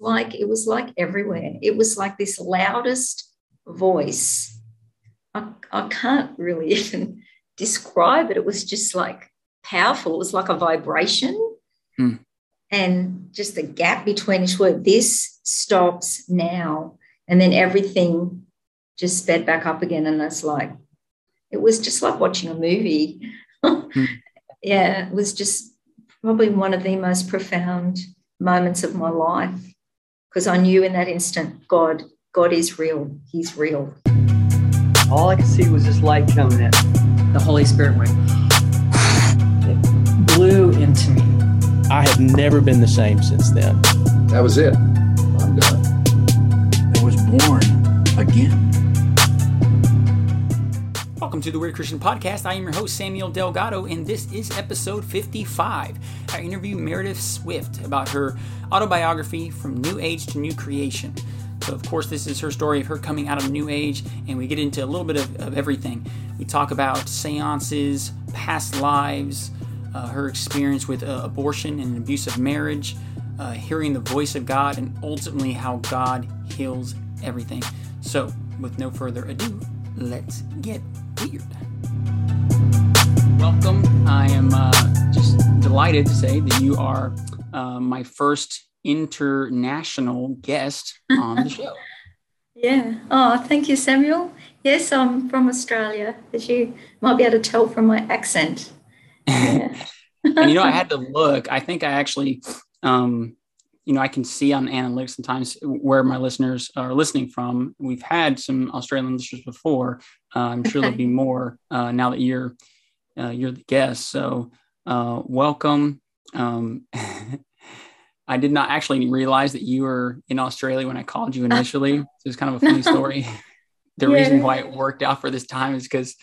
like it was like everywhere. It was like this loudest voice. I, I can't really even describe it. It was just like powerful. It was like a vibration. Hmm. And just the gap between each word, this stops now. And then everything just sped back up again. And it's like, it was just like watching a movie. Hmm. Yeah, it was just probably one of the most profound moments of my life because I knew in that instant, God, God is real. He's real. All I could see was this light coming in. the Holy Spirit went, it blew into me. I have never been the same since then. That was it. I'm done. I was born again. Welcome to the Weird Christian Podcast. I am your host, Samuel Delgado, and this is episode 55. I interview Meredith Swift about her autobiography, From New Age to New Creation. So, of course, this is her story of her coming out of New Age, and we get into a little bit of, of everything. We talk about seances, past lives, uh, her experience with uh, abortion and an abusive marriage, uh, hearing the voice of God, and ultimately how God heals everything. So, with no further ado, let's get weird. Welcome. I am uh, just delighted to say that you are uh, my first international guest on the show. Yeah. Oh, thank you, Samuel. Yes, I'm from Australia, as you might be able to tell from my accent. Yeah. and you know, I had to look. I think I actually, um, you know, I can see on analytics sometimes where my listeners are listening from. We've had some Australian listeners before. Uh, I'm sure there'll be more uh, now that you're uh, you're the guest. So, uh, welcome. Um, I did not actually realize that you were in Australia when I called you initially. So it's kind of a funny story. the Yeah. reason why it worked out for this time is because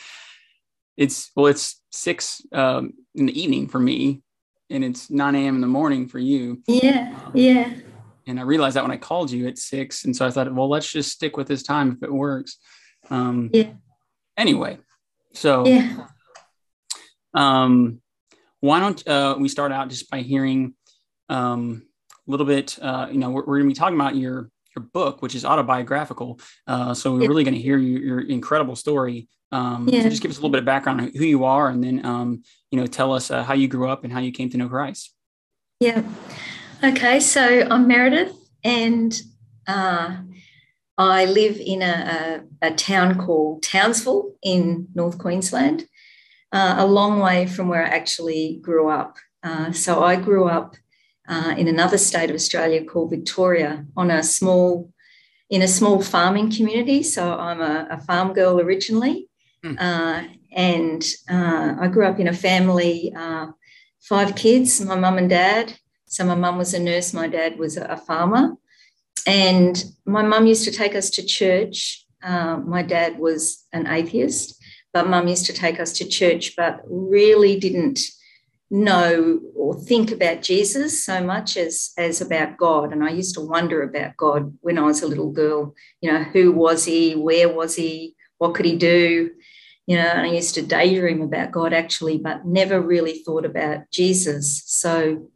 it's well, it's six um, in the evening for me, and it's 9 a.m. in the morning for you. yeah. Yeah. And I realized that when I called you at six, and so I thought, well, let's just stick with this time if it works. Um, Yeah. Anyway, so Yeah. um, why don't uh, we start out just by hearing um, a little bit? Uh, you know, we're, we're going to be talking about your your book, which is autobiographical. Uh, so we're Yeah. really going to hear your, your incredible story. Um, so just give us a little bit of background on who you are, and then um, you know, tell us uh, how you grew up and how you came to know Christ. Yeah. Okay. So I'm Meredith, and uh, I live in a, a, a town called Townsville in North Queensland, uh, a long way from where I actually grew up. Uh, so I grew up uh, in another state of Australia called Victoria on a small, in a small farming community. So I'm a, a farm girl originally, Hmm. uh, and uh, I grew up in a family, uh, five kids, my mum and dad. So my mum was a nurse, my dad was a farmer. And my mum used to take us to church. Uh, my dad was an atheist, but mum used to take us to church, but really didn't know or think about Jesus so much as, as about God. And I used to wonder about God when I was a little girl. You know, who was he? Where was he? What could he do? You know, I used to daydream about God actually, but never really thought about Jesus. So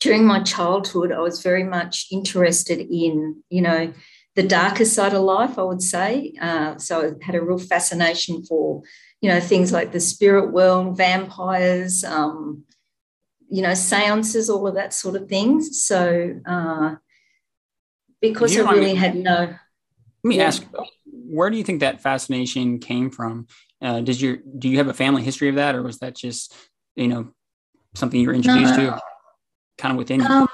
during my childhood, I was very much interested in, you know, the darker side of life, I would say. Uh, so I had a real fascination for, you know, things like the spirit world, vampires, um, you know, seances, all of that sort of things. So uh, because You I know, I really mean- had no, Let me Yeah. ask, where do you think that fascination came from? Uh, did you do you have a family history of that, or was that just you know something you were introduced to, kind of within you? Um,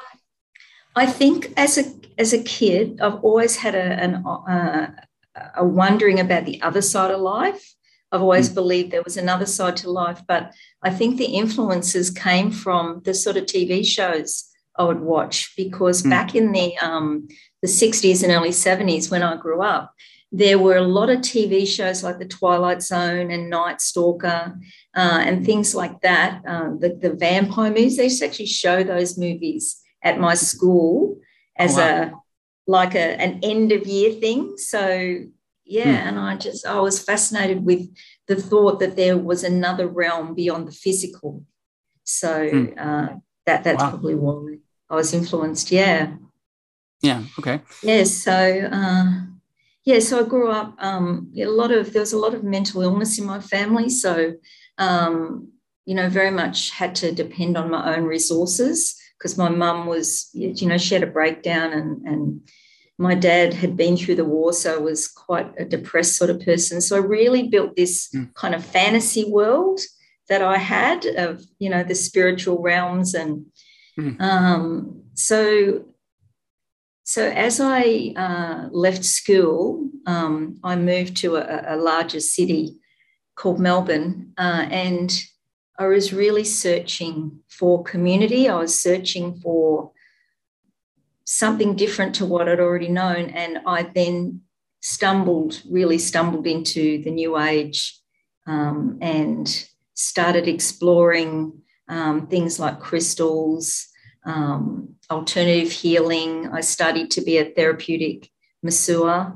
I think as a as a kid, I've always had a an, uh, a wondering about the other side of life. I've always believed there was another side to life, but I think the influences came from the sort of TV shows I would watch because Mm. back in the um, the sixties and early seventies when I grew up, there were a lot of TV shows like The Twilight Zone and Night Stalker uh, and things like that. Uh, the, the vampire movies, they used to actually show those movies at my school as Oh, wow. a like a, an end of year thing. So yeah, Hmm. and I just I was fascinated with the thought that there was another realm beyond the physical. So Hmm. uh, that that's Wow. probably why I was influenced. Yeah. Yeah. Okay. Yeah. So, uh, yeah. So I grew up. Um, a lot of there was a lot of mental illness in my family. So, um, you know, very much had to depend on my own resources because my mum was, you know, she had a breakdown and and my dad had been through the war, so I was quite a depressed sort of person. So I really built this mm. kind of fantasy world that I had of, you know, the spiritual realms. And mm. um, so, so as I uh, left school, um, I moved to a, a, larger city called Melbourne, uh, and I was really searching for community. I was searching for something different to what I'd already known. And I then stumbled, really stumbled into the new age um, and started exploring um, things like crystals, um, alternative healing. I studied to be a therapeutic masseur,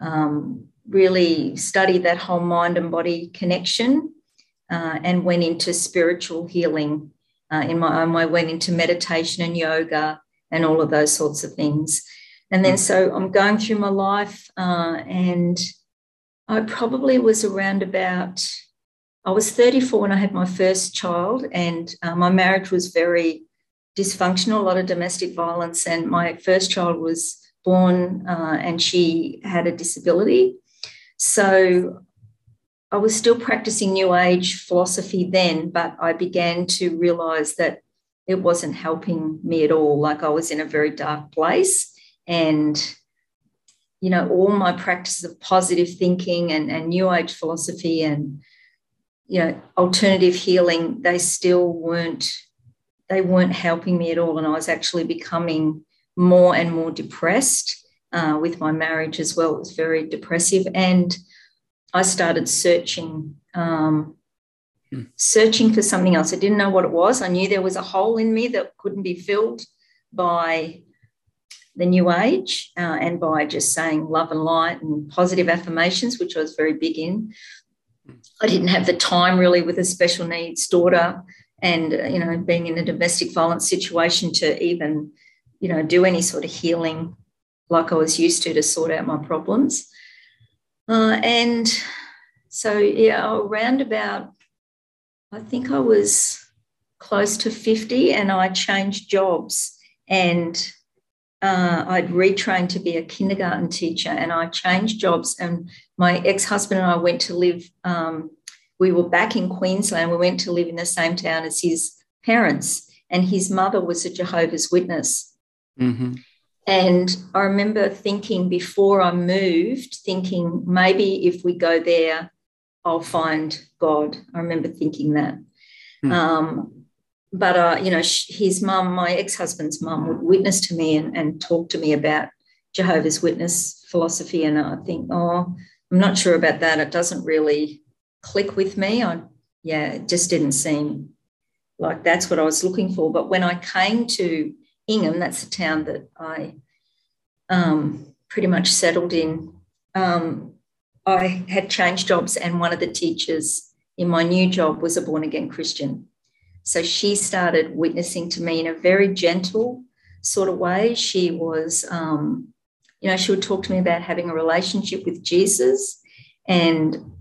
um, really studied that whole mind and body connection, uh, and went into spiritual healing. Uh, in my own way, went into meditation and yoga, and all of those sorts of things. And then so I'm going through my life, uh, and I probably was around about, I was 34 when I had my first child, and uh, my marriage was very dysfunctional, a lot of domestic violence. And my first child was born, uh, and she had a disability. So I was still practicing New Age philosophy then, but I began to realize that it wasn't helping me at all. Like I was in a very dark place. And, you know, all my practices of positive thinking and, and New Age philosophy and, you know, alternative healing, they still weren't, they weren't helping me at all. And I was actually becoming more and more depressed uh, with my marriage as well. It was very depressive. And I started searching um, searching for something else. I didn't know what it was. I knew there was a hole in me that couldn't be filled by the new age uh, and by just saying love and light and positive affirmations, which I was very big in. I didn't have the time really with a special needs daughter and, uh, you know, being in a domestic violence situation to even, you know, do any sort of healing like I was used to to sort out my problems. Uh, and so, yeah, around about I think I was close to 50 and I changed jobs and uh, I'd retrained to be a kindergarten teacher and I changed jobs. And my ex husband and I went to live, um, we were back in Queensland. We went to live in the same town as his parents, and his mother was a Jehovah's Witness. Mm-hmm. And I remember thinking before I moved, thinking maybe if we go there, I'll find God. I remember thinking that. Mm. Um, but, uh, you know, his mum, my ex husband's mum, would witness to me and, and talk to me about Jehovah's Witness philosophy. And I think, oh, I'm not sure about that. It doesn't really click with me. I, yeah, it just didn't seem like that's what I was looking for. But when I came to Ingham, that's the town that I um, pretty much settled in. Um, I had changed jobs, and one of the teachers in my new job was a born again Christian. So she started witnessing to me in a very gentle sort of way. She was, um, you know, she would talk to me about having a relationship with Jesus, and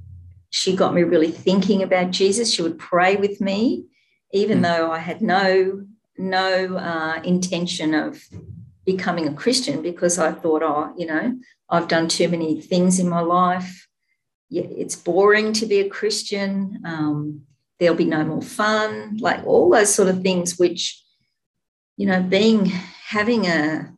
she got me really thinking about Jesus. She would pray with me, even mm. though I had no no uh, intention of becoming a Christian because I thought, oh, you know, I've done too many things in my life. It's boring to be a Christian. Um, there'll be no more fun, like all those sort of things, which, you know, being, having a,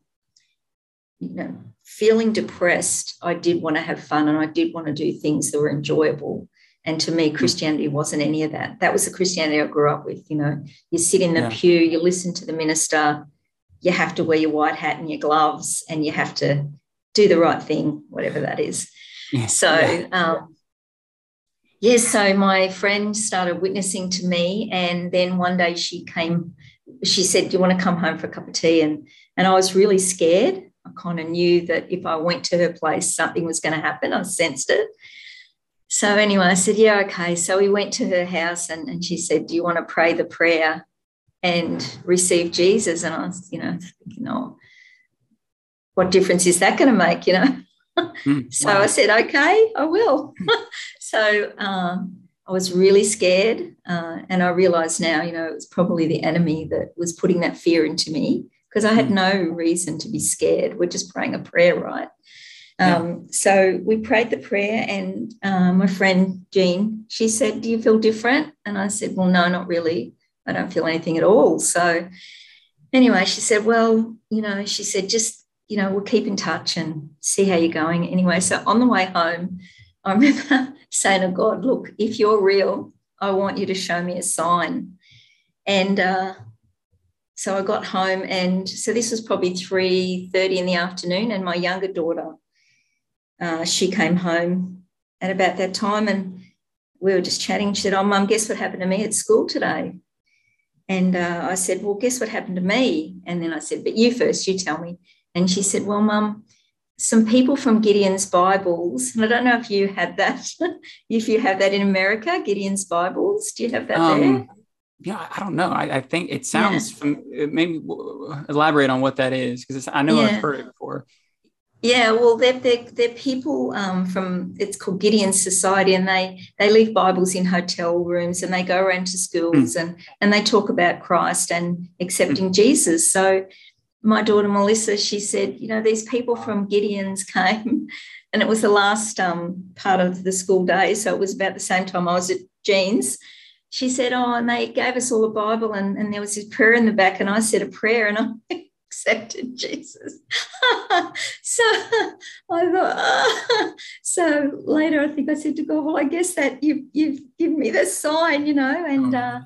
you know, feeling depressed, I did want to have fun and I did want to do things that were enjoyable. And to me, Christianity wasn't any of that. That was the Christianity I grew up with. You know, you sit in the yeah. pew, you listen to the minister, you have to wear your white hat and your gloves, and you have to do the right thing, whatever that is. Yeah. So, yeah. Um, yes, yeah, so my friend started witnessing to me, and then one day she came. She said, "Do you want to come home for a cup of tea?" and and I was really scared. I kind of knew that if I went to her place, something was going to happen. I sensed it. So anyway, I said, "Yeah, okay." So we went to her house, and, and she said, "Do you want to pray the prayer and receive Jesus?" And I was, you know, thinking, "Oh." what difference is that going to make, you know? Mm, so wow. I said, okay, I will. so um, I was really scared. Uh, and I realized now, you know, it was probably the enemy that was putting that fear into me because I had Mm. no reason to be scared. We're just praying a prayer, right? Yeah. Um, so we prayed the prayer, and uh, my friend Jean, she said, Do you feel different? And I said, Well, no, not really. I don't feel anything at all. So anyway, she said, Well, you know, she said, just, you know, we'll keep in touch and see how you're going. Anyway, so on the way home, I remember saying to God, Look, if you're real, I want you to show me a sign. And uh, so I got home, and so this was probably 3:30 in the afternoon, and my younger daughter, uh, she came home at about that time, and we were just chatting. She said, "Oh, Mum, guess what happened to me at school today?" And uh, I said, "Well, guess what happened to me?" And then I said, "But you first, you tell me." And she said, "Well, Mum." Some people from Gideon's Bibles, and I don't know if you had that, if you have that in America, Gideon's Bibles. Do you have that there? Um, yeah, I don't know. I, I think it sounds from maybe elaborate on what that is because I know Yeah. I've heard it before. Yeah, well, they're, they're, they're people um, from, it's called Gideon Society, and they, they leave Bibles in hotel rooms and they go around to schools and, and they talk about Christ and accepting Jesus. So my daughter Melissa, she said, you know, these people from Gideon's came, and it was the last um, part of the school day. So it was about the same time I was at Jean's. She said, oh, and they gave us all a Bible, and, and there was this prayer in the back, and I said a prayer, and I accepted Jesus. so I thought, ah. so later I think I said to God, well, I guess that you've, you've given me this sign, you know, and uh,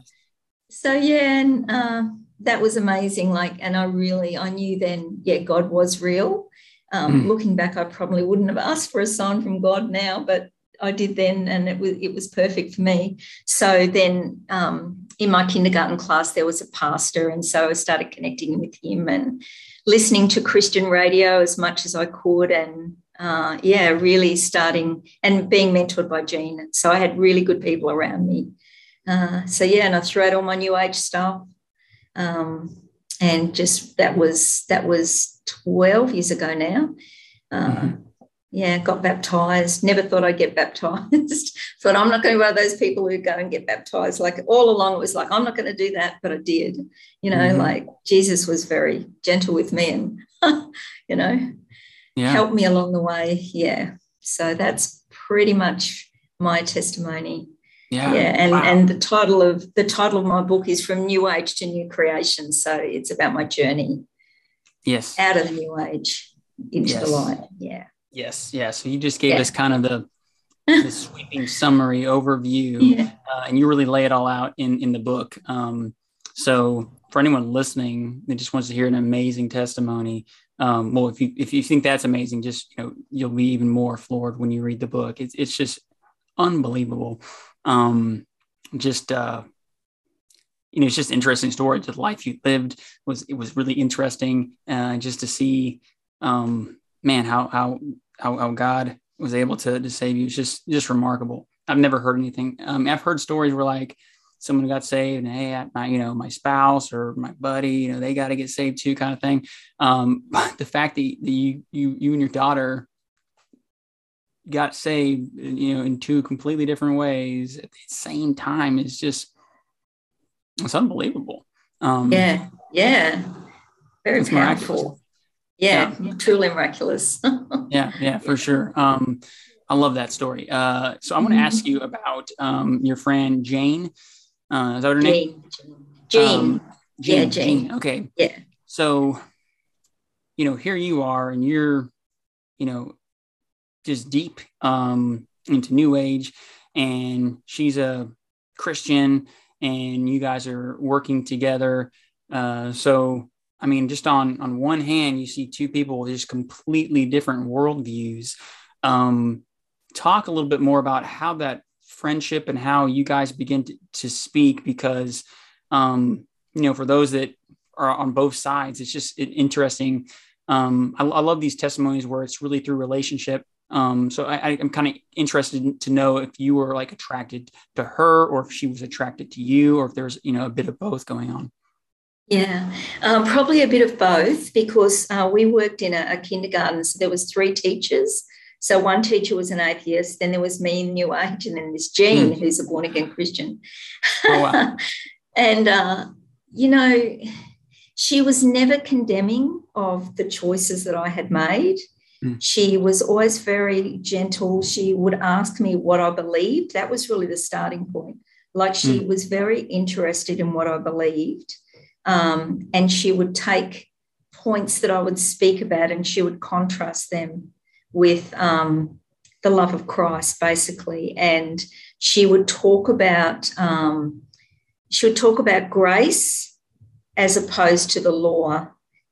so yeah, and uh, that was amazing. Like, and I really, I knew then, yeah, God was real. Um, Mm. Looking back, I probably wouldn't have asked for a sign from God now, but I did then, and it was it was perfect for me. So then, um, in my kindergarten class, there was a pastor, and so I started connecting with him and listening to Christian radio as much as I could, and uh, yeah, really starting and being mentored by Jean. So I had really good people around me. Uh, so yeah, and I threw out all my new age stuff, um, and just that was that was twelve years ago now. Uh, Yeah, got baptized. Never thought I'd get baptized. thought I'm not going to be one of those people who go and get baptized. Like all along, it was like I'm not going to do that, but I did. You know, Mhm. like Jesus was very gentle with me, and you know, Yeah. helped me along the way. Yeah. So that's pretty much my testimony. Yeah. Yeah. And Wow. and the title of the title of my book is From New Age to New Creation. So it's about my journey yes. out of the new age into Yes. the light. Yeah. Yes. Yeah. So you just gave Yeah. us kind of the, the sweeping summary overview. Yeah. uh, and you really lay it all out in in the book. Um, so for anyone listening that just wants to hear an amazing testimony, um, well, if you if you think that's amazing, just you know you'll be even more floored when you read the book. It's it's just unbelievable. Um, just uh, you know, it's just interesting story. The life you lived was it was really interesting. Uh, just to see, um, man, how how how, how God was able to to save you. It's just just remarkable. I've never heard anything. Um, I've heard stories where like someone got saved and hey, my you know my spouse or my buddy, you know, they got to get saved too, kind of thing. Um, but the fact that you you you and your daughter got saved, you know, in two completely different ways at the same time is just it's unbelievable. Um, Yeah. Yeah. Very It's powerful. miraculous. Yeah, Truly miraculous. yeah, yeah, for sure. Um, I love that story. Uh, so I want to Mhm. ask you about um, your friend Jane. Uh, is that her name? Jean. Jean. Um, Yeah, Jane. Okay. Yeah. So, you know, here you are, and you're, you know, just deep um, into New Age, and she's a Christian, and you guys are working together. Uh, so, I mean, just on on one hand, you see two people with just completely different worldviews. Um, talk a little bit more about how that friendship and how you guys begin to, to speak, because um, you know, for those that are on both sides, it's just interesting. Um, I, I love these testimonies where it's really through relationship. Um, so I, I'm kind of interested to know if you were like attracted to her, or if she was attracted to you, or if there's you know a bit of both going on. Yeah, um, probably a bit of both because uh, we worked in a, a, kindergarten, so there was three teachers. So one teacher was an atheist, then there was me in New Age, and then this Jean, mm. who's a born again Christian. Oh, wow. and uh, you know, she was never condemning of the choices that I had made. Mm. She was always very gentle. She would ask me what I believed. That was really the starting point. Like she mm. was very interested in what I believed. Um, and she would take points that I would speak about and she would contrast them with um, the love of Christ, basically. And she would talk about um, she would talk about grace as opposed to the law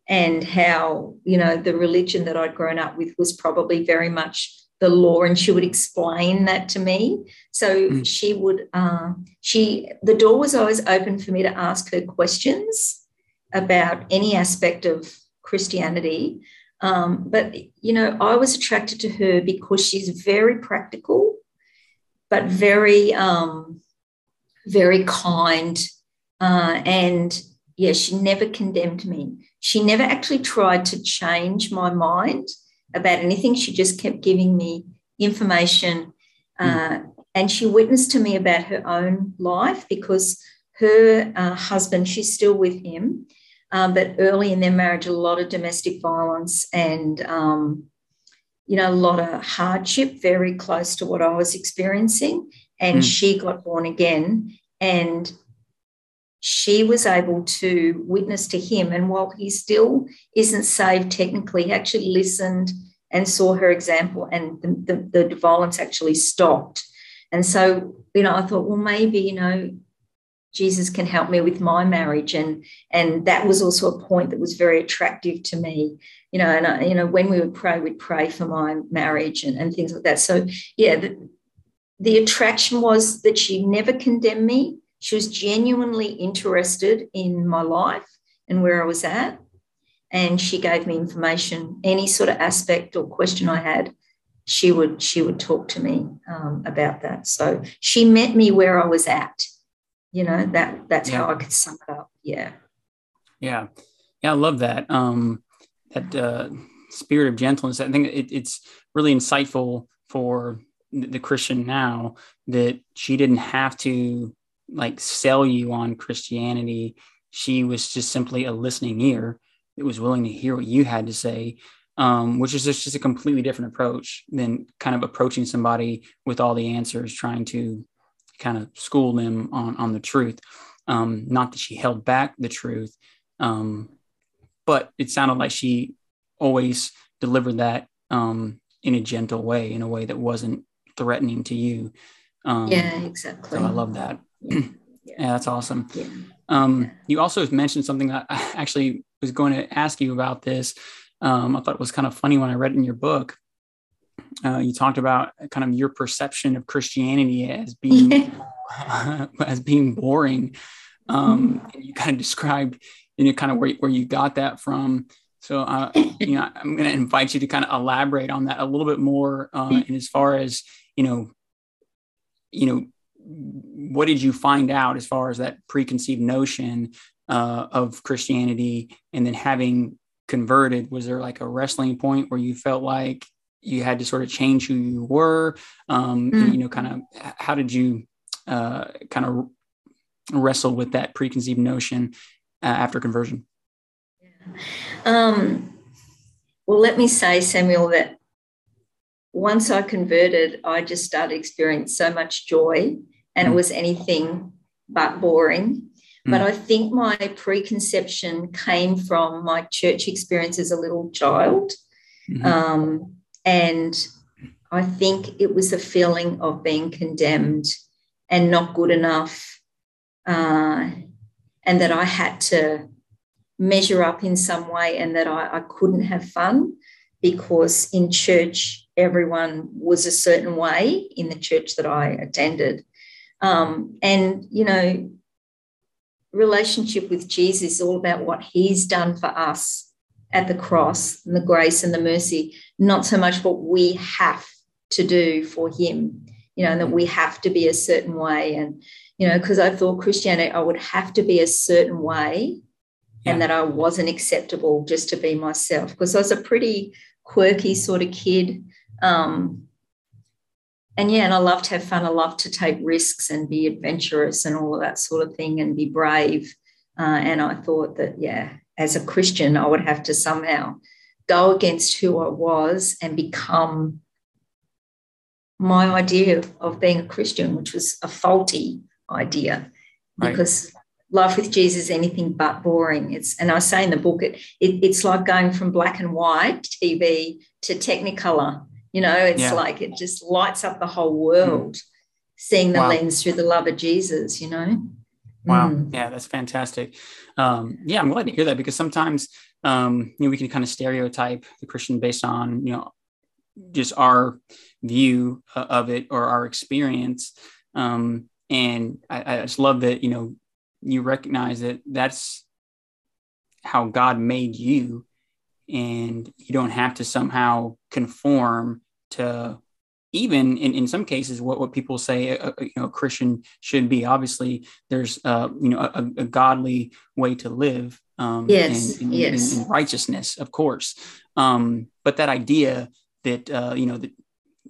and how you know the religion that I'd grown up with was probably very much the law and she would explain that to me. So mm. she would uh, she the door was always open for me to ask her questions about any aspect of christianity. Um, but you know i was attracted to her because she's very practical but very um, very kind. Uh, and yeah she never condemned me. She never actually tried to change my mind about anything. She just kept giving me information. Uh, and she witnessed to me about her own life because her uh, husband, she's still with him, um, but early in their marriage, a lot of domestic violence and, um, you know, a lot of hardship, very close to what I was experiencing. And mm. she got born again. And she was able to witness to him. And while he still isn't saved technically, he actually listened and saw her example, and the, the, the violence actually stopped. And so, you know, I thought, well, maybe, you know, Jesus can help me with my marriage. And, and that was also a point that was very attractive to me, you know, and, I, you know, when we would pray, we'd pray for my marriage and, and things like that. So, yeah, the, the attraction was that she never condemned me she was genuinely interested in my life and where I was at. And she gave me information, any sort of aspect or question I had, she would she would talk to me um, about that. So she met me where I was at. You know that that's yeah. how I could sum it up. Yeah. Yeah, yeah, I love that. Um, that uh, spirit of gentleness. I think it, it's really insightful for the Christian now that she didn't have to like sell you on Christianity. She was just simply a listening ear that was willing to hear what you had to say, um, which is just, just a completely different approach than kind of approaching somebody with all the answers, trying to kind of school them on, on the truth. Um, not that she held back the truth, um, but it sounded like she always delivered that um, in a gentle way, in a way that wasn't threatening to you. Um, yeah, exactly. So I love that. Yeah, that's awesome. Yeah. Um, yeah. You also mentioned something that I actually was going to ask you about this. Um, I thought it was kind of funny when I read in your book. Uh, you talked about kind of your perception of Christianity as being as being boring. Um, mm-hmm. you kind of described, you know, kind of where, where you got that from. So, uh, you know, I'm going to invite you to kind of elaborate on that a little bit more. Uh, and as far as you know, you know, what did you find out as far as that preconceived notion uh, of Christianity and then having converted? Was there like a wrestling point where you felt like you had to sort of change who you were? Um, mm. You know, kind of how did you uh, kind of wrestle with that preconceived notion uh, after conversion? Um, well, let me say, Samuel, that once I converted, I just started experiencing so much joy and it mm. was anything but boring. Mm. But I think my preconception came from my church experience as a little child. Mm-hmm. Um, and I think it was a feeling of being condemned and not good enough, uh, and that I had to measure up in some way and that I, I couldn't have fun because in church, everyone was a certain way in the church that I attended. Um, and, you know, relationship with Jesus is all about what he's done for us at the cross and the grace and the mercy, not so much what we have to do for him, you know, and that we have to be a certain way. And, you know, because I thought Christianity, I would have to be a certain way and that I wasn't acceptable just to be myself because I was a pretty quirky sort of kid. Um, and yeah, and I love to have fun. I love to take risks and be adventurous and all of that sort of thing and be brave. Uh, and I thought that, yeah, as a Christian, I would have to somehow go against who I was and become my idea of, being a Christian, which was a faulty idea Right. because life with Jesus is anything but boring. It's and I say in the book, it, it it's like going from black and white TV to Technicolor. You know, it's Yeah. like it just lights up the whole world, seeing the Wow. lens through the love of Jesus. You know. Wow. Mm. Yeah, that's fantastic. Um, yeah, I'm glad to hear that because sometimes um, you know we can kind of stereotype the Christian based on you know just our view uh, of it or our experience. Um, and I, I just love that you know you recognize that that's how God made you, and you don't have to somehow conform to even in, in some cases what, what people say a, a- you know a christian should be. Obviously there's uh you know a, a godly way to live um Yes, and, and- yes. and- and righteousness of course. Um but that idea that uh you know that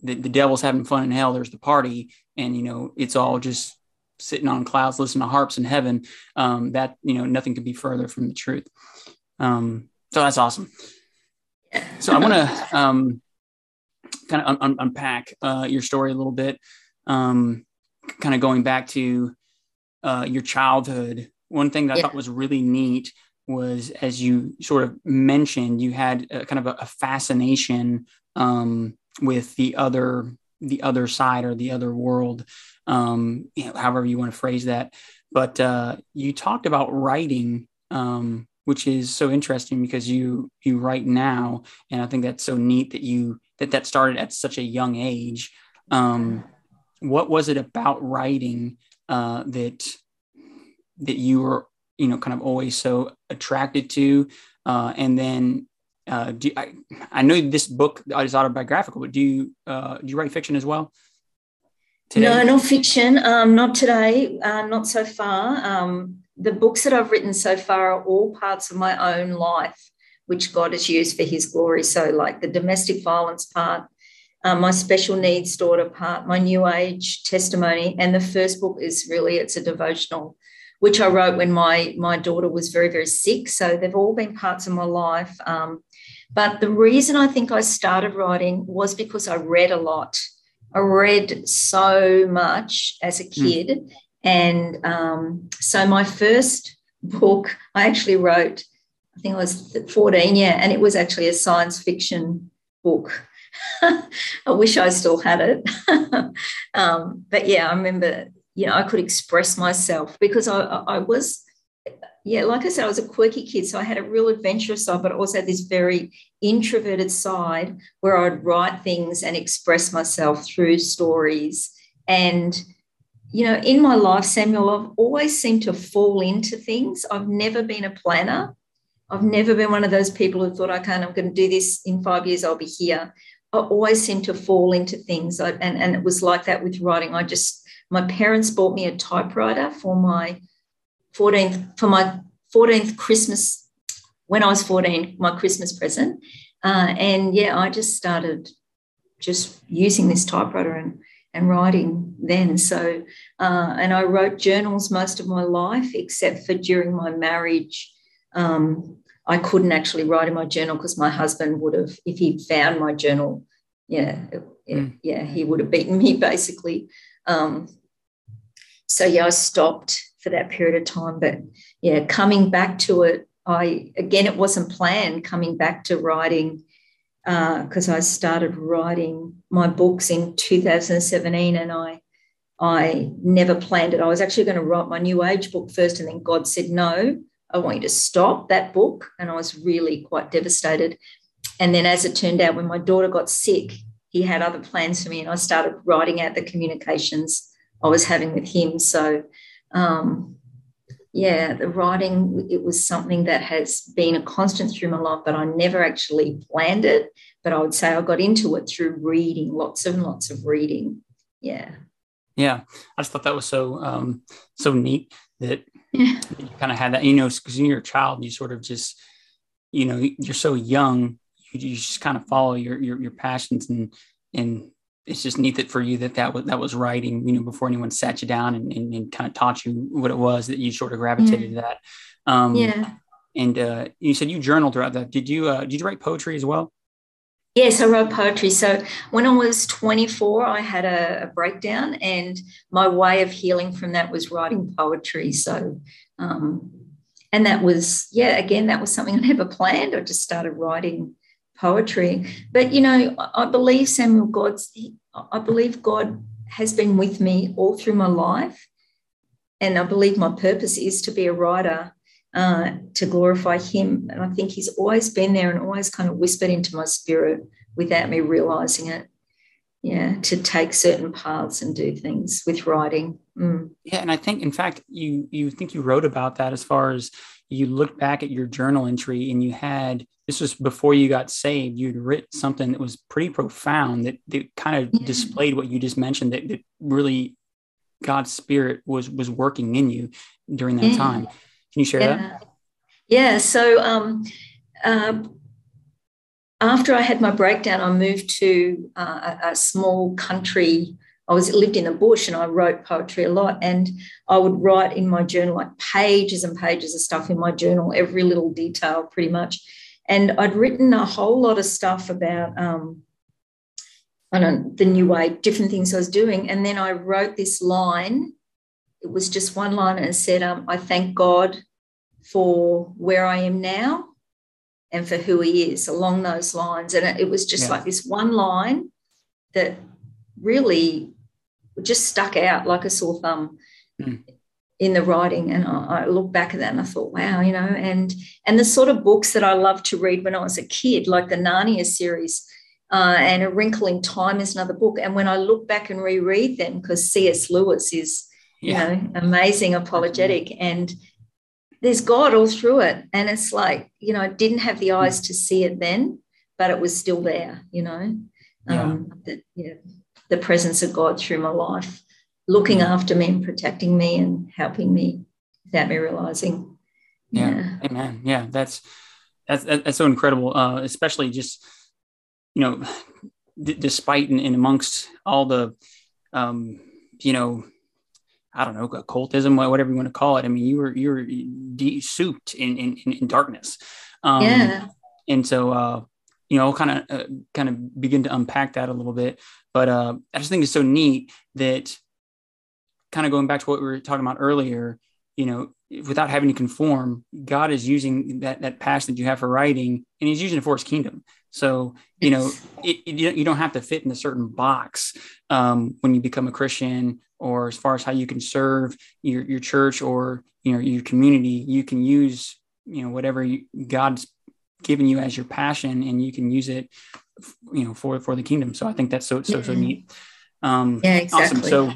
the, the devil's having fun in hell there's the party and you know it's all just sitting on clouds listening to harps in heaven um that you know nothing could be further from the truth. Um so that's awesome so i want to um kind of un- un- unpack uh, your story a little bit, um, kind of going back to uh, your childhood. One thing that I thought was really neat was, as you sort of mentioned, you had a, kind of a, a fascination um, with the other, the other side or the other world, um, you know, however you want to phrase that. But uh, you talked about writing. Um, which is so interesting because you you write now and i think that's so neat that you that that started at such a young age um what was it about writing uh that that you were you know kind of always so attracted to uh and then uh do i i know this book is autobiographical but do you uh do you write fiction as well No, not fiction. Um, not today. Uh, not so far. Um, the books that I've written so far are all parts of my own life, which God has used for His glory. So, like the domestic violence part, um, my special needs daughter part, my new age testimony, and the first book is really it's a devotional, which I wrote when my my daughter was very very sick. So they've all been parts of my life. Um, but the reason I think I started writing was because I read a lot. I read so much as a kid. And um, so my first book, I actually wrote, I think I was 14, yeah, and it was actually a science fiction book. I wish I still had it. um, but yeah, I remember, you know, I could express myself because I, I I was, yeah, like I said, I was a quirky kid. So I had a real adventurous side, but also this very introverted side where I'd write things and express myself through stories. And, you know, in my life, Samuel, I've always seemed to fall into things. I've never been a planner. I've never been one of those people who thought, okay, I'm going to do this in five years, I'll be here. I always seem to fall into things. I, and, and it was like that with writing. I just, my parents bought me a typewriter for my 14th, for my 14th Christmas, when I was 14, my Christmas present. Uh, and yeah, I just started just using this typewriter and, and writing then. So, uh, and I wrote journals most of my life, except for during my marriage. Um, I couldn't actually write in my journal because my husband would have, if he found my journal, yeah, yeah, Mm. yeah, he would have beaten me basically. Um, so yeah, I stopped for that period of time. But yeah, coming back to it, I again, it wasn't planned. Coming back to writing because I started writing my books in 2017, and I I never planned it. I was actually going to write my new age book first, and then God said no. I want you to stop that book. And I was really quite devastated. And then, as it turned out, when my daughter got sick, he had other plans for me, and I started writing out the communications I was having with him. So, um, yeah, the writing, it was something that has been a constant through my life, but I never actually planned it. But I would say I got into it through reading, lots and lots of reading. Yeah. Yeah, I just thought that was so um, so neat that Yeah. you kind of had that, you know, because you're a child, you sort of just, you know, you're so young, you, you just kind of follow your, your, your passions and, and it's just neat that for you that that was, that was writing, you know, before anyone sat you down and, and, and kind of taught you what it was that you sort of gravitated to that. Um, Yeah. and, uh, you said you journaled throughout that. Did you, uh, did you write poetry as well? Yes, I wrote poetry. So when I was 24, I had a, a breakdown, and my way of healing from that was writing poetry. So, um, and that was, yeah, again, that was something I never planned. I just started writing poetry. But, you know, I believe Samuel God's, I believe God has been with me all through my life. And I believe my purpose is to be a writer uh, to glorify him. And I think he's always been there and always kind of whispered into my spirit without me realizing it. Yeah, to take certain paths and do things with writing. Mm. Yeah, and I think, in fact, you you think you wrote about that as far as you looked back at your journal entry and you had this was before you got saved. You'd written something that was pretty profound that that kind of Yeah. displayed what you just mentioned that, that really God's spirit was was working in you during that Yeah. time. Can you share that? Yeah. Yeah. So um, uh, after I had my breakdown, I moved to uh, a, a small country. I was lived in the bush and I wrote poetry a lot. And I would write in my journal like pages and pages of stuff in my journal, every little detail pretty much. And I'd written a whole lot of stuff about um, I don't the new way, different things I was doing. And then I wrote this line. It was just one line and it said, um, I thank God for where I am now and for who he is along those lines. And it, it was just Yeah. like this one line that really just stuck out like a sore thumb Mm. In the writing. And I, I look back at that and I thought, wow, you know, and and the sort of books that I loved to read when I was a kid, like the Narnia series. Uh, and A Wrinkle in Time is another book. And when I look back and reread them, because C.S. Lewis is you know, amazing apologetic. And there's God all through it. And it's like, you know, I didn't have the eyes to see it then, but it was still there, you know, Yeah. um, the, you know, the presence of God through my life, looking after me and protecting me and helping me without me realizing. yeah. Amen. Yeah that's that's that's so incredible uh especially just you know d- despite and, and amongst all the um you know i don't know occultism whatever you want to call it. I mean you were you were de- souped in, in in in darkness. Um Yeah. and so uh you know kind of uh, kind of begin to unpack that a little bit. But uh i just think it's so neat that kind of going back to what we were talking about earlier you know without having to conform god is using that that passion that you have for writing and he's using it for his kingdom. So you know it, it, you don't- have to fit in a certain box um, when you become a christian or as far as how you can serve your, your church or you know your community you can use you know whatever you, god's given you as your passion and you can use it you know for for the kingdom. So i think that's so so so neat. Um Yeah, exactly. so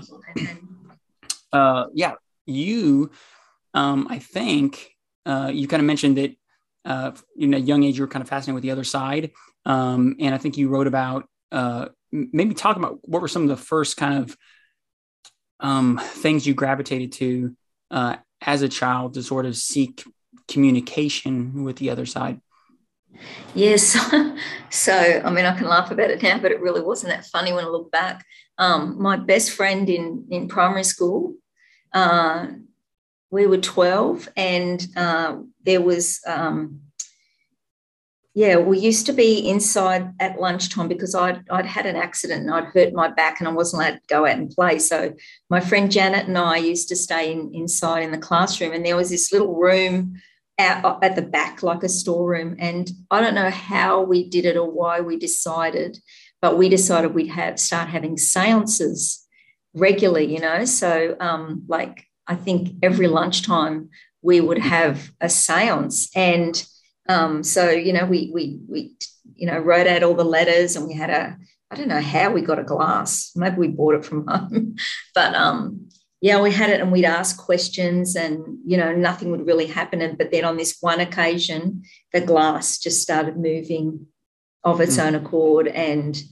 uh yeah you um i think uh you kind of mentioned that uh in a young age you were kind of fascinated with the other side um and i think you wrote about uh maybe talk about what were some of the first kind of um things you gravitated to uh as a child to sort of seek communication with the other side Yes. so, I mean, I can laugh about it now, but it really wasn't that funny when I look back. Um, my best friend in, in primary school, uh, we were 12, and uh, there was, um, yeah, we used to be inside at lunchtime because I'd, I'd had an accident and I'd hurt my back and I wasn't allowed to go out and play. So, my friend Janet and I used to stay in, inside in the classroom, and there was this little room out at the back like a storeroom and i don't know how we did it or why we decided but we decided we'd have start having seances regularly you know so um like i think every lunchtime we would have a seance and um so you know we we we you know wrote out all the letters and we had a i don't know how we got a glass maybe we bought it from home but um yeah, we had it and we'd ask questions and, you know, nothing would really happen. And, but then on this one occasion, the glass just started moving of its Mm. own accord and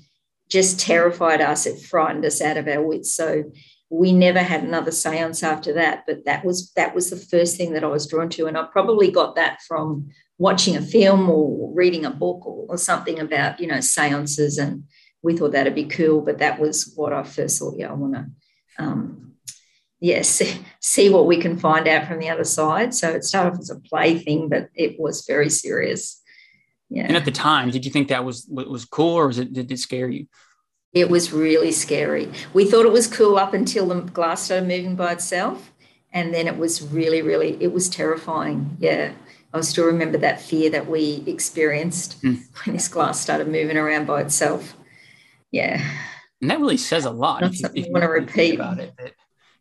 just terrified us. It frightened us out of our wits. So we never had another seance after that but that was that was the first thing that i was drawn to and i probably got that from watching a film or reading a book or, or something about you know seances and we thought that'd be cool but that was what i first thought yeah i want to um, see, see what we can find out from the other side so it started off as a play thing but it was very serious yeah and at the time did you think that was was cool or was it did it scare you it was really scary. We thought it was cool up until the glass started moving by itself. And then it was really, really, it was terrifying. Yeah. I still remember that fear that we experienced mm. when this glass started moving around by itself. Yeah. And that really says a lot. Not if you, if you want to repeat about it.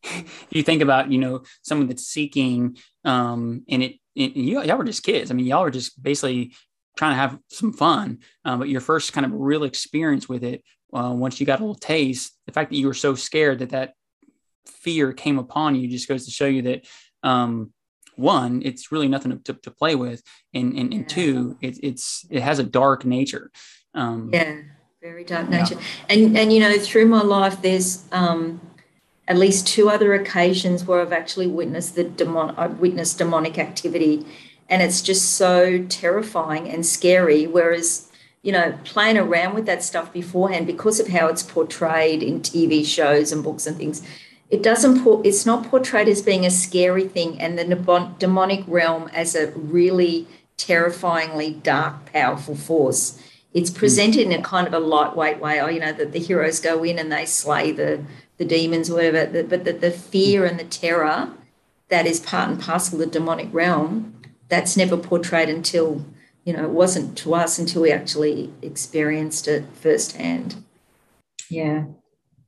if you think about, you know, someone that's seeking, um, and it, it you, y'all were just kids. I mean, y'all were just basically trying to have some fun. Um, but your first kind of real experience with it uh, once you got a little taste, the fact that you were so scared that that fear came upon you just goes to show you that um, one, it's really nothing to, to play with, and and, and two, it, it's it has a dark nature. Um, yeah, very dark nature. Yeah. And and you know, through my life, there's um, at least two other occasions where I've actually witnessed the demon. I've witnessed demonic activity, and it's just so terrifying and scary. Whereas you know, playing around with that stuff beforehand because of how it's portrayed in TV shows and books and things. It doesn't, it's not portrayed as being a scary thing and the demonic realm as a really terrifyingly dark, powerful force. It's hmm. presented in a kind of a lightweight way. Oh, you know, that the heroes go in and they slay the, the demons or whatever. But the, the fear and the terror that is part and parcel of the demonic realm, that's never portrayed until you know, it wasn't to us until we actually experienced it firsthand. Yeah.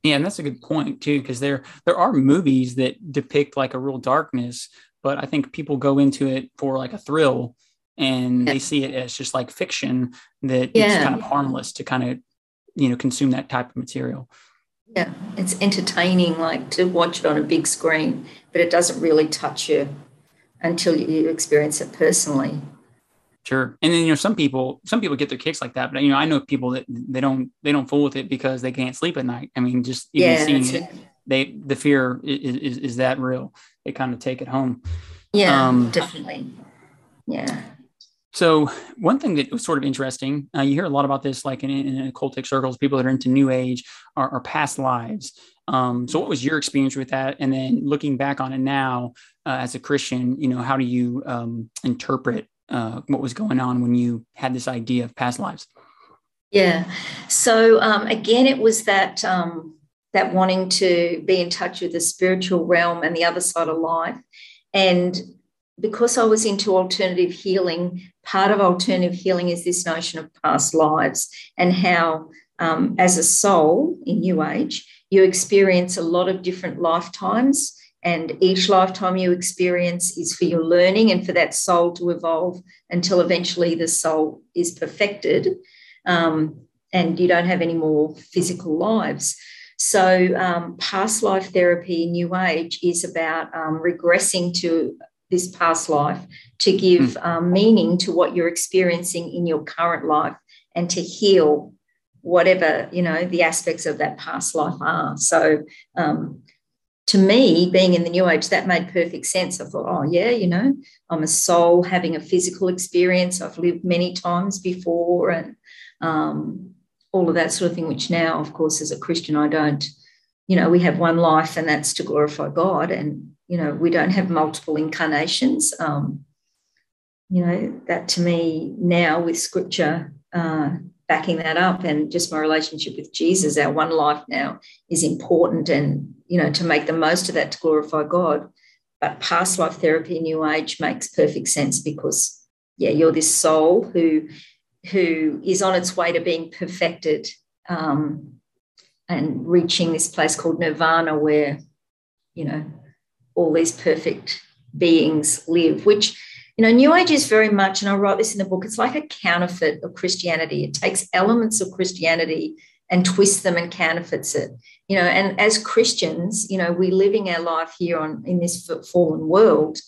Yeah, and that's a good point too, because there there are movies that depict like a real darkness, but I think people go into it for like a thrill and yeah. they see it as just like fiction that yeah. it's kind of harmless to kind of you know consume that type of material. Yeah, it's entertaining like to watch it on a big screen, but it doesn't really touch you until you experience it personally. Sure. And then you know some people some people get their kicks like that, but you know I know people that they don't they don't fool with it because they can't sleep at night. I mean, just even yeah, seeing it, they the fear is, is, is that real. They kind of take it home. Yeah, um, definitely. Yeah. So one thing that was sort of interesting, uh, you hear a lot about this, like in, in occultic circles, people that are into New Age are, are past lives. Um, so what was your experience with that? And then looking back on it now uh, as a Christian, you know, how do you um, interpret uh, what was going on when you had this idea of past lives? Yeah. So um, again, it was that um, that wanting to be in touch with the spiritual realm and the other side of life, and because I was into alternative healing, part of alternative healing is this notion of past lives and how, um, as a soul in New Age, you experience a lot of different lifetimes and each lifetime you experience is for your learning and for that soul to evolve until eventually the soul is perfected um, and you don't have any more physical lives. So, um, past life therapy New Age is about um, regressing to this past life to give mm. meaning to what you're experiencing in your current life and to heal whatever you know the aspects of that past life are. So, um, to me, being in the new age, that made perfect sense. I thought, oh, yeah, you know, I'm a soul having a physical experience. I've lived many times before and um, all of that sort of thing, which now, of course, as a Christian, I don't, you know, we have one life and that's to glorify God. And, you know, we don't have multiple incarnations. Um, you know, that to me now with scripture, uh, backing that up and just my relationship with Jesus, our one life now is important and, you know, to make the most of that to glorify God. But past life therapy, New Age makes perfect sense because, yeah, you're this soul who who is on its way to being perfected um, and reaching this place called nirvana where, you know, all these perfect beings live, which you know, New Age is very much, and I write this in the book, it's like a counterfeit of Christianity. It takes elements of Christianity and twists them and counterfeits it. You know, and as Christians, you know, we're living our life here on in this fallen world.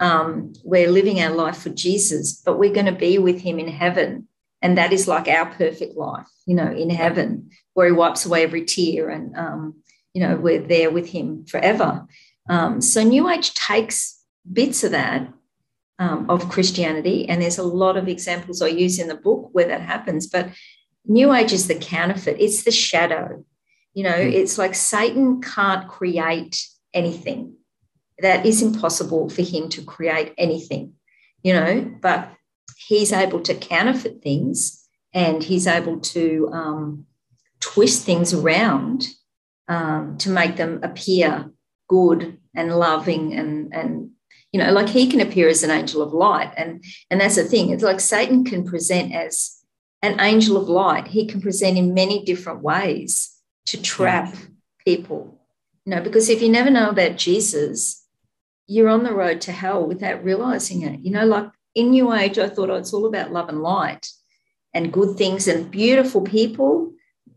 Um, we're living our life for Jesus, but we're going to be with him in heaven. And that is like our perfect life, you know, in heaven, where he wipes away every tear and um, you know, we're there with him forever. Um, so New Age takes bits of that um, of Christianity, and there's a lot of examples I use in the book where that happens. But New Age is the counterfeit; it's the shadow. You know, mm. it's like Satan can't create anything. That is impossible for him to create anything. You know, but he's able to counterfeit things, and he's able to um, twist things around um, to make them appear good and loving and and you know like he can appear as an angel of light and and that's the thing. It's like satan can present as an angel of light. He can present in many different ways to trap people you know because if you never know about jesus you're on the road to hell without realizing it. You know like in new age i thought oh, it's all about love and light and good things and beautiful people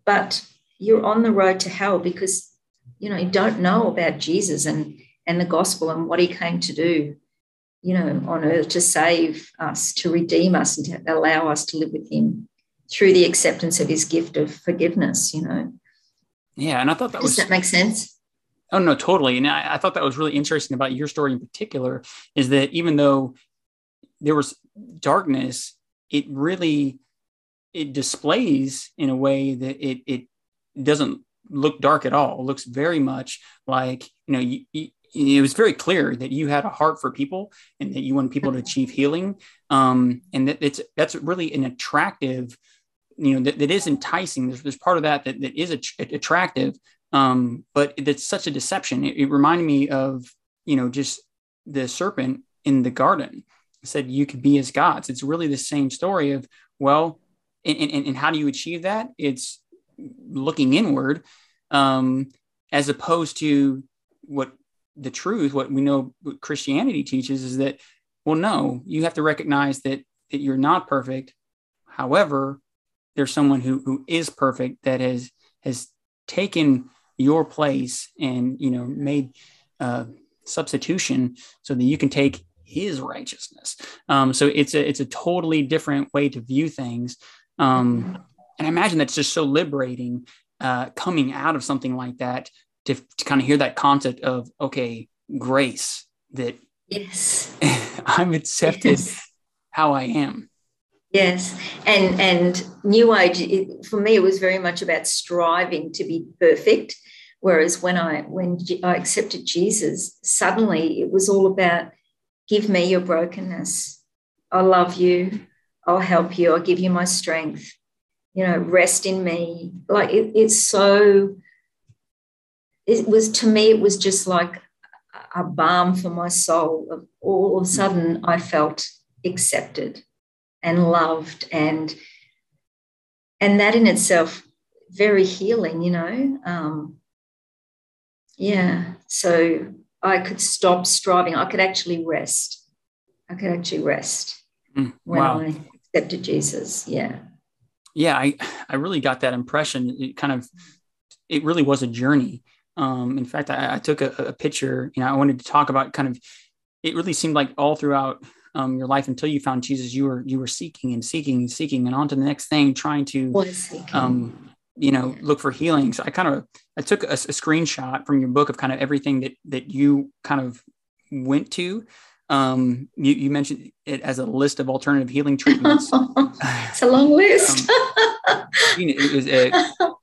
but you're on the road to hell because you know you don't know about jesus and and the gospel and what he came to do you know on earth to save us to redeem us and to allow us to live with him through the acceptance of his gift of forgiveness you know. Yeah and i thought that does was that make sense? Oh no totally. And I, I thought that was really interesting about your story in particular is that even though there was darkness it really it displays in a way that it it doesn't look dark at all. It looks very much like you know you, you, it was very clear that you had a heart for people and that you want people to achieve healing. Um, and that it's that's really an attractive, you know, that, that is enticing. There's, there's part of that that, that is attractive, um, but it's such a deception. It, it reminded me of you know just the serpent in the garden said you could be as gods. It's really the same story of well, and, and, and how do you achieve that? It's looking inward um, as opposed to what the truth what we know what christianity teaches is that well no you have to recognize that that you're not perfect. However there's someone who who is perfect that has has taken your place and you know made uh, substitution so that you can take his righteousness. Um, so it's a it's a totally different way to view things. Um, and I imagine that's just so liberating uh, coming out of something like that to, to kind of hear that concept of, okay, grace that yes, I'm accepted yes. how I am. Yes, and and New Age it, for me it was very much about striving to be perfect, whereas when I when I accepted Jesus, suddenly it was all about give me your brokenness, I love you, I'll help you, I'll give you my strength, you know, rest in me. Like it, it's so, it was to me, it was just like a balm for my soul. All of a sudden, I felt accepted and loved and and that in itself very healing you know um yeah so i could stop striving i could actually rest i could actually rest mm, when wow. i accepted jesus yeah yeah, I I really got that impression. It kind of it really was a journey. Um, in fact, I, I took a, a, picture. You know, I wanted to talk about kind of. It really seemed like all throughout um, your life until you found Jesus, you were you were seeking and seeking and seeking and on to the next thing, trying to, um, you know, look for healing. So I kind of I took a, a screenshot from your book of kind of everything that that you kind of went to um, you, you, mentioned it as a list of alternative healing treatments. it's a long list. um,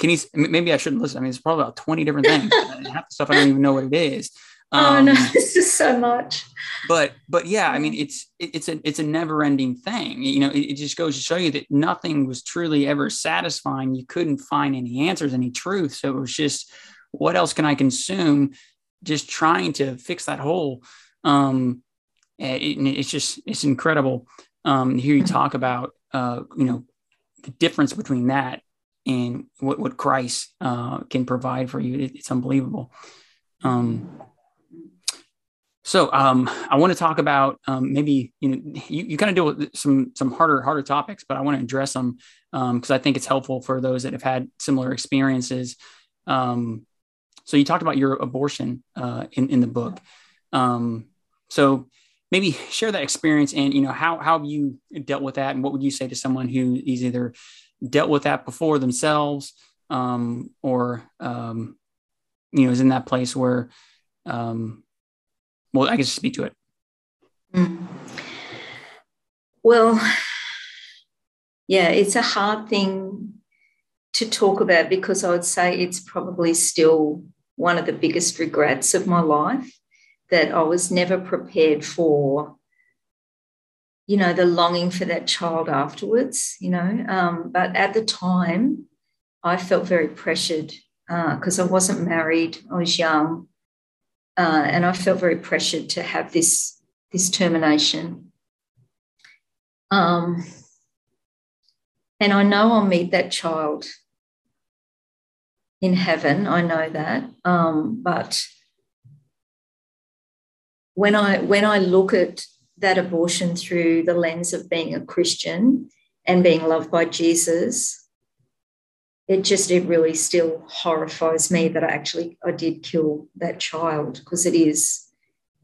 can you, maybe I shouldn't listen. I mean, it's probably about 20 different things. Half the stuff I don't even know what it is. Um, oh no, this is so much. But, but yeah, I mean, it's, it, it's a, it's a never ending thing. You know, it, it just goes to show you that nothing was truly ever satisfying. You couldn't find any answers, any truth. So it was just, what else can I consume? Just trying to fix that hole um, it, it's just it's incredible um, to hear you talk about uh, you know the difference between that and what what Christ uh, can provide for you. It, it's unbelievable. Um, so um, I want to talk about um, maybe you know you, you kind of deal with some some harder harder topics, but I want to address them because um, I think it's helpful for those that have had similar experiences. Um, so you talked about your abortion uh, in in the book. Um, so maybe share that experience and you know how how have you dealt with that and what would you say to someone who is either dealt with that before themselves um, or um, you know, is in that place where, um, well, I guess speak to it. Mm. Well, yeah, it's a hard thing to talk about because I would say it's probably still one of the biggest regrets of my life that I was never prepared for, you know, the longing for that child afterwards, you know. Um, but at the time, I felt very pressured because uh, I wasn't married, I was young, uh, and I felt very pressured to have this, this termination. Um, and I know I'll meet that child in heaven. I know that. Um, but when I when I look at that abortion through the lens of being a Christian and being loved by Jesus, it just it really still horrifies me that I actually I did kill that child because it is,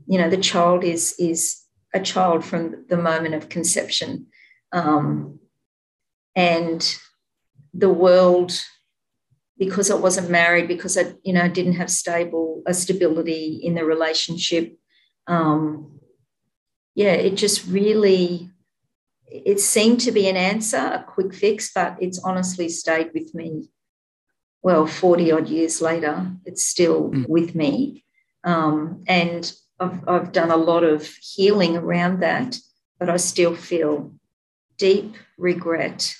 you know, the child is is a child from the moment of conception. Um, and the world because I wasn't married, because I, you know, didn't have stable a stability in the relationship. Um, yeah, it just really, it seemed to be an answer, a quick fix, but it's honestly stayed with me. Well, 40 odd years later, it's still mm. with me. Um, and I've, I've done a lot of healing around that, but I still feel deep regret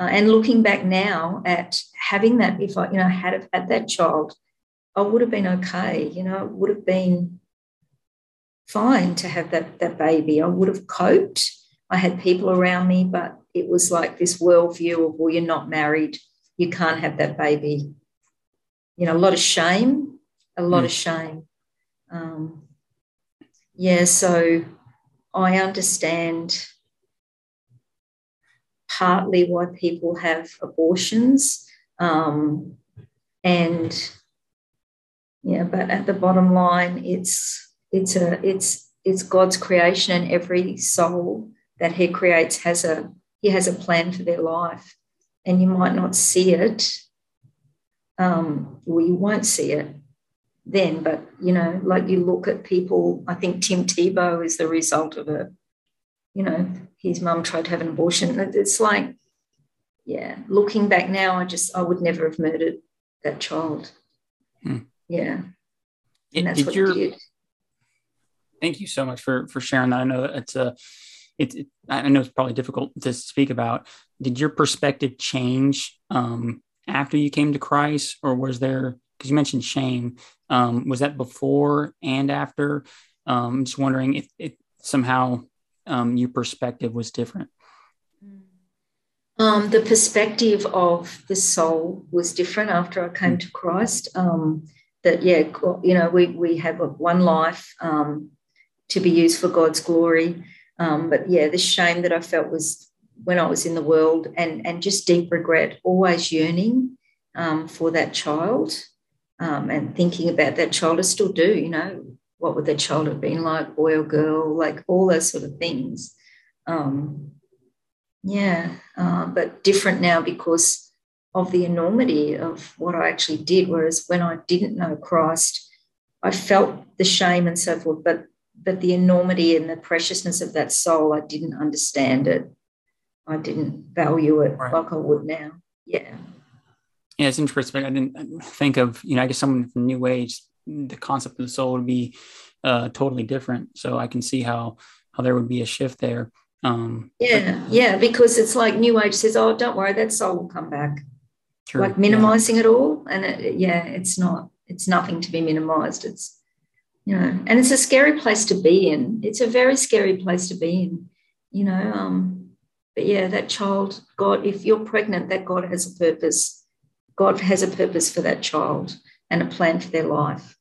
uh, and looking back now at having that, if I, you know, had had that child, I would have been okay. You know, it would have been fine to have that that baby. I would have coped. I had people around me, but it was like this worldview of, well, you're not married, you can't have that baby. You know, a lot of shame, a lot mm. of shame. Um, yeah, so I understand partly why people have abortions. Um, and yeah, but at the bottom line, it's it's a it's it's God's creation, and every soul that He creates has a He has a plan for their life, and you might not see it. Um, you won't see it then, but you know, like you look at people. I think Tim Tebow is the result of it you know, his mum tried to have an abortion. It's like, yeah, looking back now, I just, I would never have murdered that child. Hmm. Yeah. And that's did what your, did. Thank you so much for, for sharing that. I know it's a, it, it, I know it's probably difficult to speak about. Did your perspective change um, after you came to Christ, or was there? Because you mentioned shame, um, was that before and after? Um, I'm just wondering if, if somehow um, your perspective was different? Um, the perspective of the soul was different after I came to Christ. Um, that yeah, you know, we we have one life um, to be used for God's glory. Um, but yeah, the shame that I felt was when I was in the world, and and just deep regret, always yearning um, for that child, um, and thinking about that child. I still do, you know, what would their child have been like, boy or girl, like all those sort of things. Um, yeah, uh, but different now because of the enormity of what I actually did. Whereas when I didn't know Christ, I felt the shame and so forth, but but the enormity and the preciousness of that soul, I didn't understand it. I didn't value it right. like I would now. Yeah. Yeah, it's interesting. I didn't think of, you know, I guess someone from New Age the concept of the soul would be uh, totally different. So I can see how how there would be a shift there. Um, yeah, but, yeah, because it's like New Age says, "Oh, don't worry, that soul will come back." True, like minimizing yeah. it all, and it, yeah, it's not. It's nothing to be minimized. It's you know, and it's a scary place to be in. It's a very scary place to be in. You know, um, but yeah, that child, God, if you're pregnant, that God has a purpose. God has a purpose for that child and a plan for their life.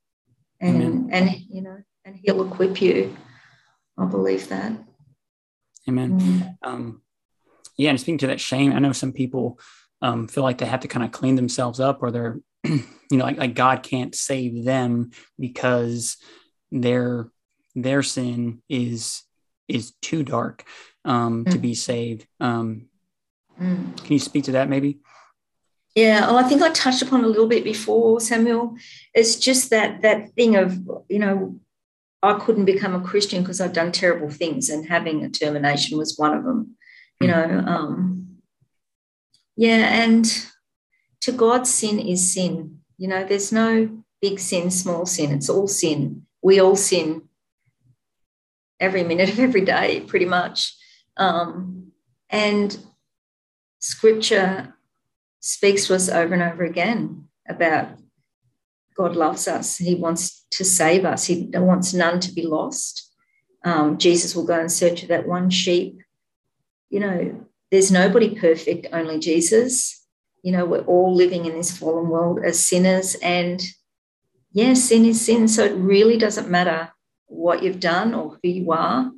And Amen. and you know, and he'll equip you. I believe that. Amen. Mm. Um, yeah, and speaking to that shame, I know some people um, feel like they have to kind of clean themselves up, or they're, you know, like, like God can't save them because their their sin is is too dark um, mm. to be saved. Um, mm. Can you speak to that, maybe? Yeah, well, I think I touched upon a little bit before, Samuel. It's just that that thing of you know, I couldn't become a Christian because I'd done terrible things, and having a termination was one of them. You know, um, yeah, and to God, sin is sin. You know, there's no big sin, small sin. It's all sin. We all sin every minute of every day, pretty much. Um, and Scripture speaks to us over and over again about God loves us. He wants to save us. He wants none to be lost. Um, Jesus will go in search of that one sheep. You know, there's nobody perfect, only Jesus. You know, we're all living in this fallen world as sinners. And yes, sin is sin. So it really doesn't matter what you've done or who you are.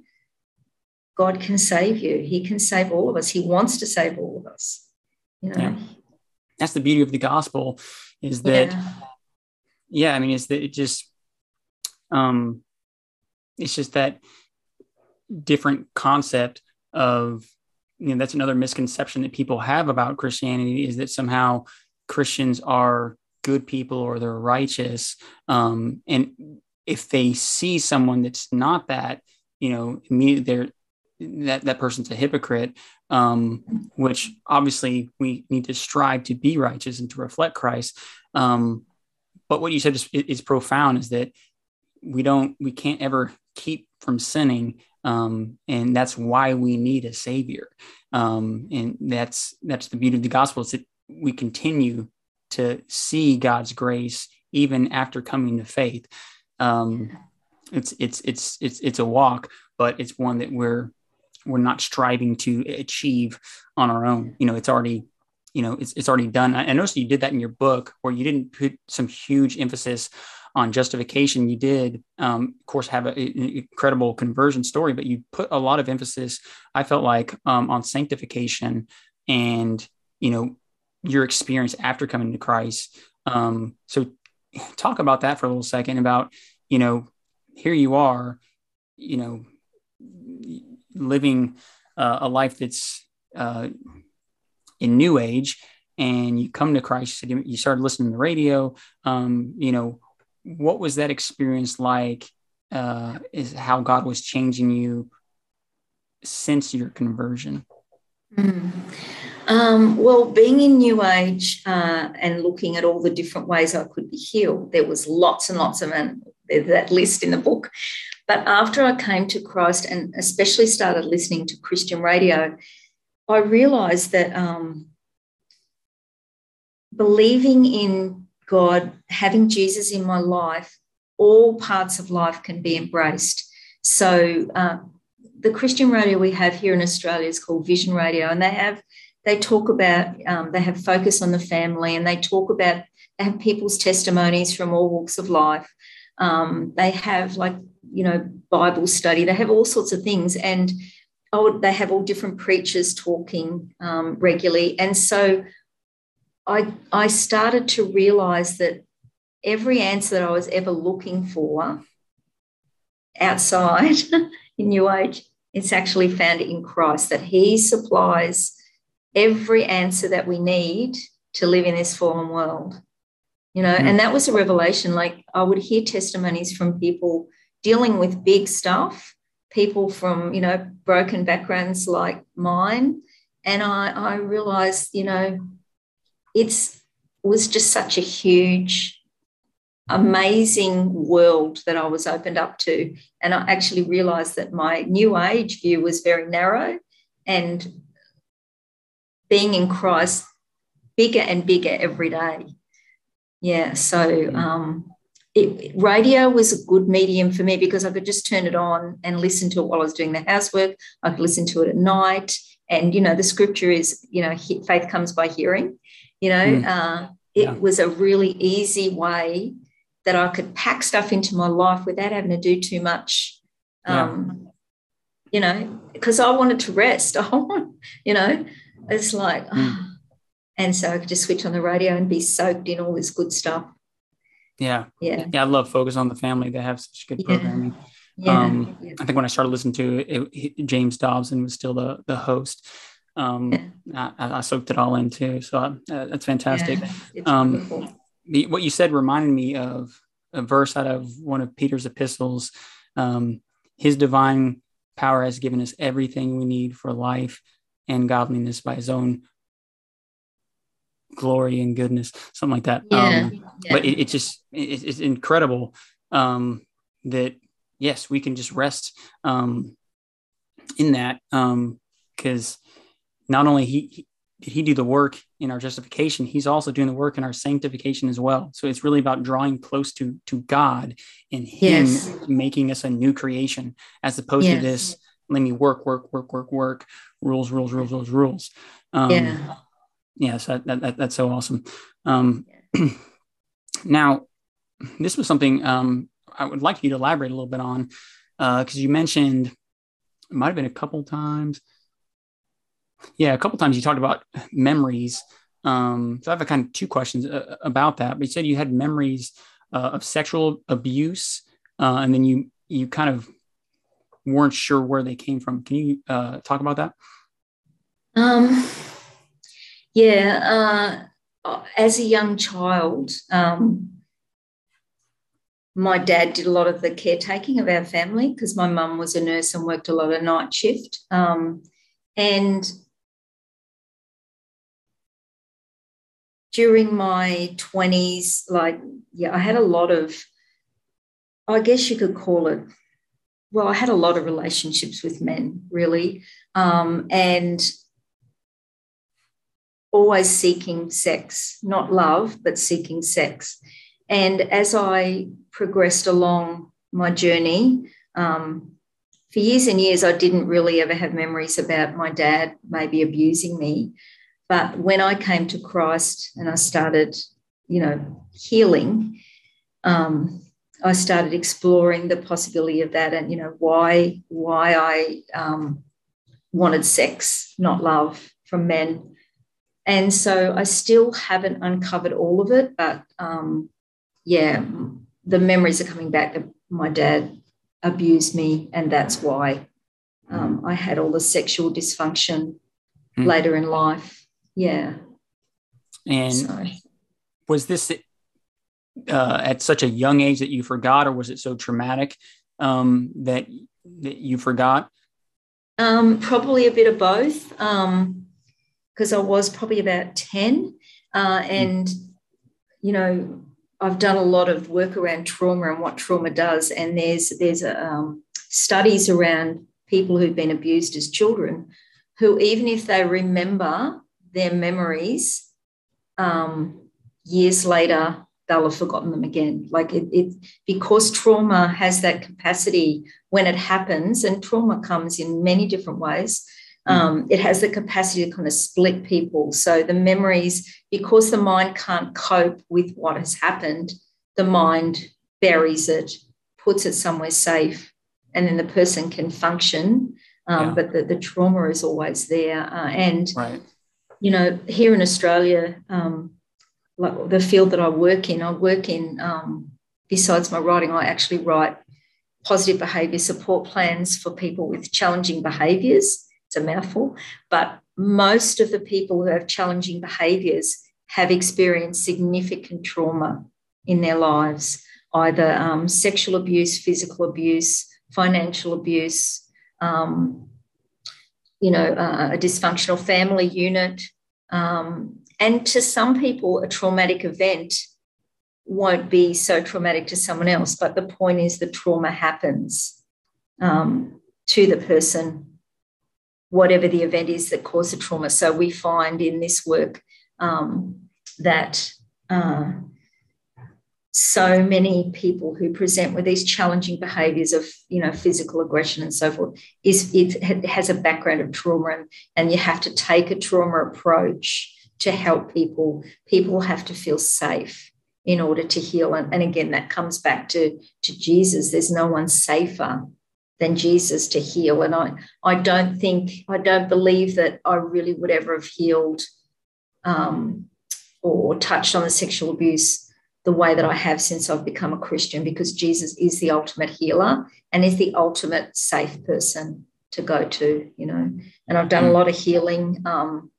God can save you. He can save all of us. He wants to save all of us. You know? Yeah that's the beauty of the gospel is that yeah, yeah i mean it's that it just um it's just that different concept of you know that's another misconception that people have about christianity is that somehow christians are good people or they're righteous um and if they see someone that's not that you know immediately they're that that person's a hypocrite um, which obviously we need to strive to be righteous and to reflect christ um, but what you said is, is, profound is that we don't we can't ever keep from sinning um, and that's why we need a savior um, and that's that's the beauty of the gospel is that we continue to see god's grace even after coming to faith um, it's it's it's it's it's a walk but it's one that we're we're not striving to achieve on our own. You know, it's already, you know, it's, it's already done. I noticed you did that in your book where you didn't put some huge emphasis on justification. You did, um, of course, have an incredible conversion story, but you put a lot of emphasis, I felt like, um, on sanctification and, you know, your experience after coming to Christ. Um, so talk about that for a little second about, you know, here you are, you know, living uh, a life that's uh, in New Age, and you come to Christ, you started listening to the radio. Um, you know, what was that experience like? Uh, is how God was changing you since your conversion? Mm. Um, well, being in New Age uh, and looking at all the different ways I could be healed, there was lots and lots of, and that list in the book. But after I came to Christ and especially started listening to Christian radio, I realized that um, believing in God, having Jesus in my life, all parts of life can be embraced. So, uh, the Christian radio we have here in Australia is called Vision Radio, and they have they talk about um, they have focus on the family, and they talk about they have people's testimonies from all walks of life. Um, they have like you know Bible study. They have all sorts of things, and oh, they have all different preachers talking um, regularly. And so I I started to realize that every answer that I was ever looking for outside in New Age, it's actually found in Christ. That He supplies every answer that we need to live in this fallen world you know, mm. and that was a revelation. Like I would hear testimonies from people dealing with big stuff, people from, you know, broken backgrounds like mine. And I, I realized, you know, it's was just such a huge, amazing world that I was opened up to. And I actually realized that my new age view was very narrow and being in Christ bigger and bigger every day. Yeah. So um, it, radio was a good medium for me because I could just turn it on and listen to it while I was doing the housework. I could listen to it at night. And, you know, the scripture is, you know, faith comes by hearing. You know, mm. uh, it yeah. was a really easy way that I could pack stuff into my life without having to do too much. Um, yeah. You know, because I wanted to rest. I want, you know, it's like, mm. oh, and so I could just switch on the radio and be soaked in all this good stuff. Yeah. Yeah. Yeah. I love Focus on the Family. They have such good programming. Yeah. Um, yeah. I think when I started listening to it, it, James Dobson was still the, the host. Um, Yeah. I, I soaked it all in too. So uh, that's fantastic. Yeah, Um. The, what you said reminded me of a verse out of one of Peter's epistles. Um, his divine power has given us everything we need for life and godliness by his own glory and goodness, something like that. Yeah, Um, yeah. But it, it's just, it, it's incredible um, that, yes, we can just rest um, in that because not only he, he did he do the work in our justification? He's also doing the work in our sanctification as well. So it's really about drawing close to to god and him Yes. making us a new creation as opposed to this let me work work work work work rules rules rules rules rules. Um yeah. yes that, that, that- that's so awesome. Um now this was something um i would like you to elaborate a little bit on because you mentioned it might have been a couple times yeah a couple times you talked about memories. Um so i have a kind of two questions uh, about that. But you said you had memories uh, of sexual abuse uh, and then you you kind of weren't sure where they came from. Can you uh, talk about that? Um, yeah, uh, as a young child, um, my dad did a lot of the caretaking of our family because my mum was a nurse and worked a lot of night shift. Um, and during my 20s, like, yeah, I had a lot of, I guess you could call it, well, I had a lot of relationships with men, really. Um, and always seeking sex, not love, but seeking sex. And as I progressed along my journey, um, for years and years, I didn't really ever have memories about my dad maybe abusing me. But when I came to Christ and I started, you know, healing, um, I started exploring the possibility of that and, you know, why why I um, wanted sex, not love from men. And so I still haven't uncovered all of it, but um, yeah, the memories are coming back that my dad abused me, and that's why um, I had all the sexual dysfunction Hmm. later in life. Yeah. and So, was this uh, at such a young age that you forgot, or was it so traumatic um, that that you forgot? um, probably a bit of both, because I was probably about 10. Uh, and, you know, I've done a lot of work around trauma and what trauma does. And there's, there's um, studies around people who've been abused as children who, even if they remember their memories, um, years later, they'll have forgotten them again. Like it, it, because trauma has that capacity when it happens, and trauma comes in many different ways. Um, it has the capacity to kind of split people. So the memories, because the mind can't cope with what has happened, the mind buries it, puts it somewhere safe, and then the person can function. Um, Yeah. But the, the trauma is always there. Uh, and Right. You know, here in Australia, um, like the field that I work in, I work in, um, besides my writing, I actually write positive behaviour support plans for people with challenging behaviours. It's a mouthful, but most of the people who have challenging behaviours have experienced significant trauma in their lives, either um, sexual abuse, physical abuse, financial abuse, um, you know, a dysfunctional family unit. Um, and to some people, a traumatic event won't be so traumatic to someone else. But the point is, the trauma happens um, to the person, whatever the event is that caused the trauma. So we find in this work um, that. Uh, so many people who present with these challenging behaviors of you know physical aggression and so forth is it has a background of trauma and, and you have to take a trauma approach to help people. People have to feel safe in order to heal and, and again that comes back to to jesus. There's no one safer than jesus to heal and i i don't think i don't believe that i really would ever have healed um, or touched on the sexual abuse the way that I have since I've become a Christian because Jesus is the ultimate healer and is the ultimate safe person to go to, you know. And I've done a lot of healing, um,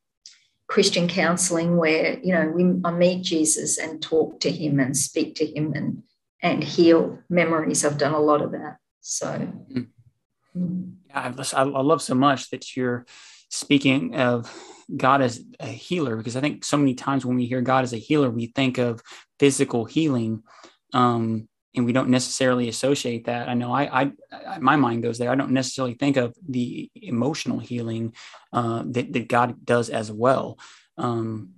Christian counseling, where you know we, I meet Jesus and talk to him and speak to him and and heal memories. I've done a lot of that. So. Mm. Mm. I, I love so much that you're speaking of God as a healer because I think so many times when we hear God as a healer, we think of physical healing, um, and we don't necessarily associate that. I know I, I, I, my mind goes there. I don't necessarily think of the emotional healing uh, that that God does as well. Um,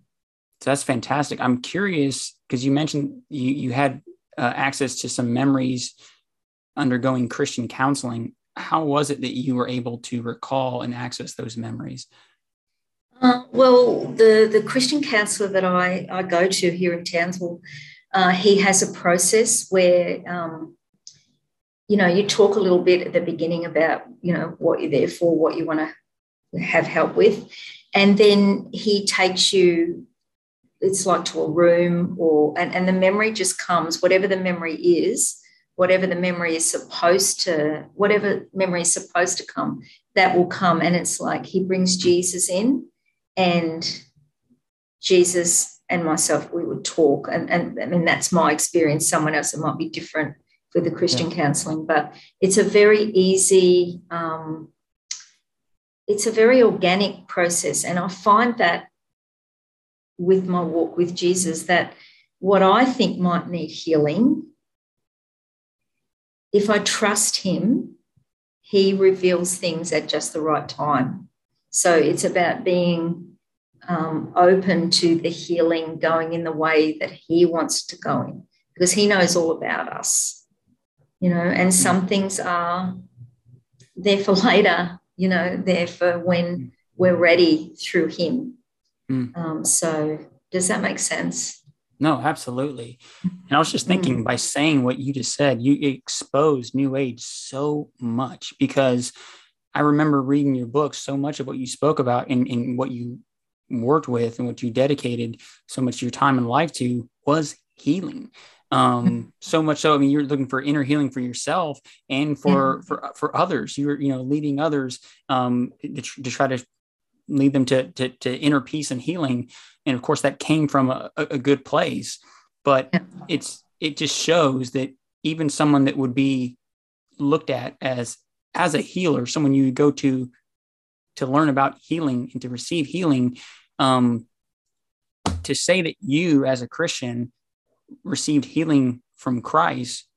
so that's fantastic. I'm curious because you mentioned you you had uh, access to some memories undergoing Christian counseling. How was it that you were able to recall and access those memories? Uh, well, the, the Christian counselor that I, I go to here in Townsville, uh, he has a process where, um, you know, you talk a little bit at the beginning about, you know, what you're there for, what you want to have help with. And then he takes you, it's like to a room or, and, and the memory just comes, whatever the memory is, whatever the memory is supposed to, whatever memory is supposed to come, that will come. And it's like he brings Jesus in and Jesus and myself, we would talk. And, and I mean, that's my experience. Someone else, it might be different with the Christian yeah. counseling, but it's a very easy, um, it's a very organic process. And I find that with my walk with Jesus, that what I think might need healing, if I trust Him, He reveals things at just the right time. So it's about being um, open to the healing going in the way that He wants to go in, because He knows all about us, you know, and some things are there for later, you know, there for when we're ready through Him. Mm. Um, so, does that make sense? No, absolutely. And I was just thinking mm. by saying what you just said, you expose New Age so much because I remember reading your book, so much of what you spoke about and, and what you worked with and what you dedicated so much of your time and life to was healing. Um, mm-hmm. so much so, I mean, you're looking for inner healing for yourself and for, mm-hmm. for, for others. You're, you know, leading others um, to, to try to lead them to, to, to inner peace and healing. And of course that came from a, a good place, but it's, it just shows that even someone that would be looked at as as a healer, someone you go to to learn about healing and to receive healing, um, to say that you as a Christian received healing from Christ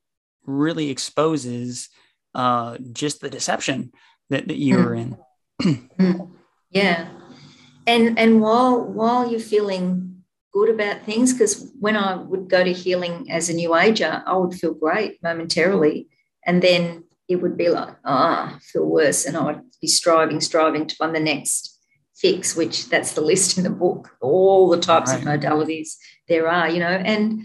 really exposes uh, just the deception that, that you're in. yeah. And and while while you're feeling good about things, because when I would go to healing as a new ager, I would feel great momentarily. And then it would be like, ah, feel worse. And I would be striving, striving to find the next fix, which that's the list in the book, all the types right. of modalities there are, you know. And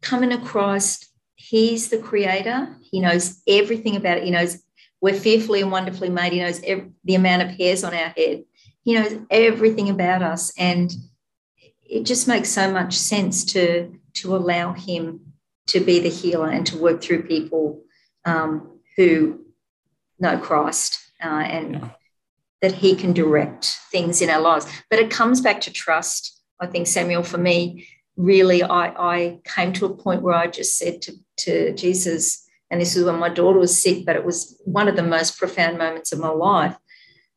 coming to Christ, He's the creator. He knows everything about it. He knows we're fearfully and wonderfully made. He knows every, the amount of hairs on our head. He knows everything about us. And it just makes so much sense to, to allow Him to be the healer and to work through people um, who know Christ uh, and yeah. that He can direct things in our lives. But it comes back to trust. I think, Samuel, for me, really, I, I came to a point where I just said to, to Jesus, and this was when my daughter was sick, but it was one of the most profound moments of my life.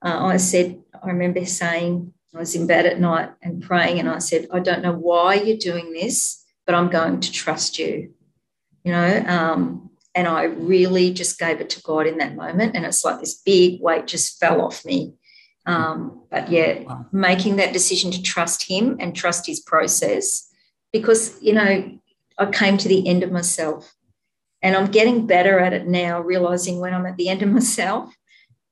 Uh, I said, I remember saying, I was in bed at night and praying, and I said, I don't know why you're doing this, but I'm going to trust you. You know, um, and I really just gave it to God in that moment. And it's like this big weight just fell off me. Um, but yeah, making that decision to trust Him and trust His process because, you know, I came to the end of myself and I'm getting better at it now, realizing when I'm at the end of myself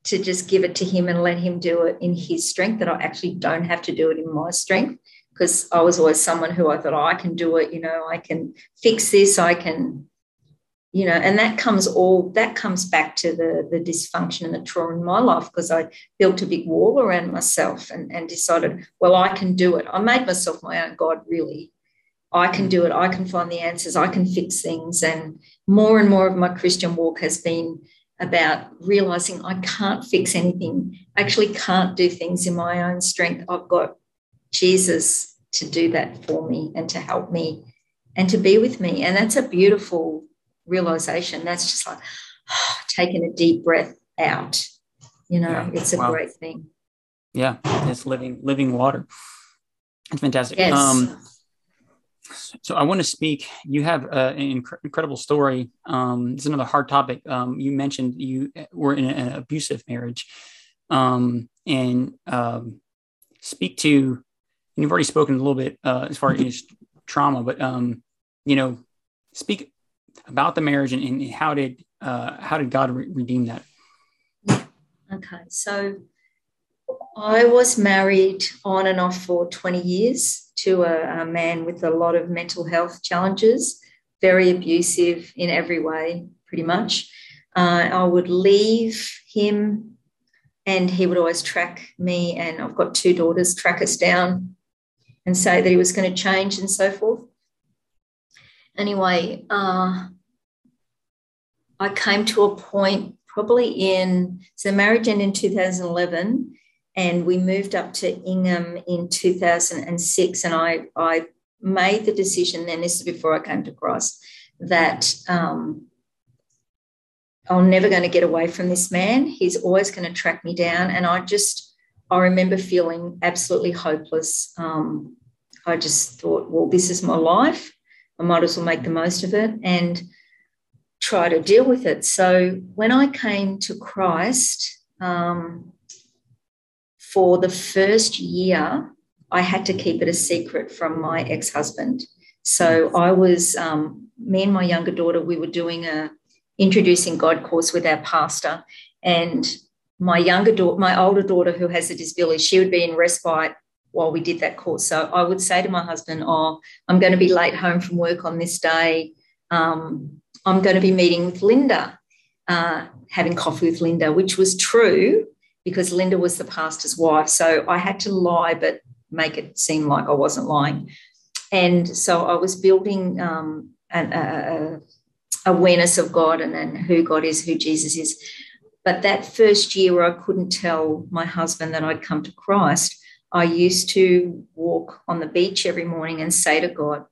to just give it to Him and let Him do it in His strength, that I actually don't have to do it in my strength because I was always someone who I thought, oh, I can do it, you know, I can fix this, I can you know and that comes all that comes back to the the dysfunction and the trauma in my life because i built a big wall around myself and, and decided well i can do it i made myself my own god really i can do it i can find the answers i can fix things and more and more of my christian walk has been about realizing I can't fix anything. I actually can't do things in my own strength. I've got Jesus to do that for me and to help me and to be with me. And that's a beautiful realization. That's just like oh, taking a deep breath out. You know, yeah. it's a wow. great thing. Yeah, it's living living water. It's fantastic. Yes. Um, so I want to speak. You have uh, an inc- incredible story. Um, it's another hard topic. Um, you mentioned you were in an abusive marriage, um, and um, speak to. And you've already spoken a little bit uh, as far as trauma, but um, you know, speak about the marriage and, and how did uh, how did God re- redeem that? Okay, so I was married on and off for 20 years to a, a, man with a lot of mental health challenges, very abusive in every way, pretty much. Uh, I would leave him and he would always track me, and I've got two daughters, track us down and say that he was going to change and so forth. Anyway, uh, I came to a point probably in, so marriage ended in 2011 and we moved up to Ingham in 2006. And I, I made the decision, and this is before I came to Christ, that um, I'm never going to get away from this man. He's always going to track me down. And I just, I remember feeling absolutely hopeless. Um, I just thought, well, this is my life. I might as well make the most of it and try to deal with it. So when I came to Christ, um, for the first year, I had to keep it a secret from my ex husband. So I was, um, me and my younger daughter, we were doing a introducing God course with our pastor. And my younger daughter, my older daughter who has a disability, she would be in respite while we did that course. So I would say to my husband, Oh, I'm going to be late home from work on this day. Um, I'm going to be meeting with Linda, uh, having coffee with Linda, which was true because Linda was the pastor's wife. So I had to lie, but make it seem like I wasn't lying. And so I was building um, an a, awareness of God and, then who God is, who Jesus is. But that first year I couldn't tell my husband that I'd come to Christ, I used to walk on the beach every morning and say to God,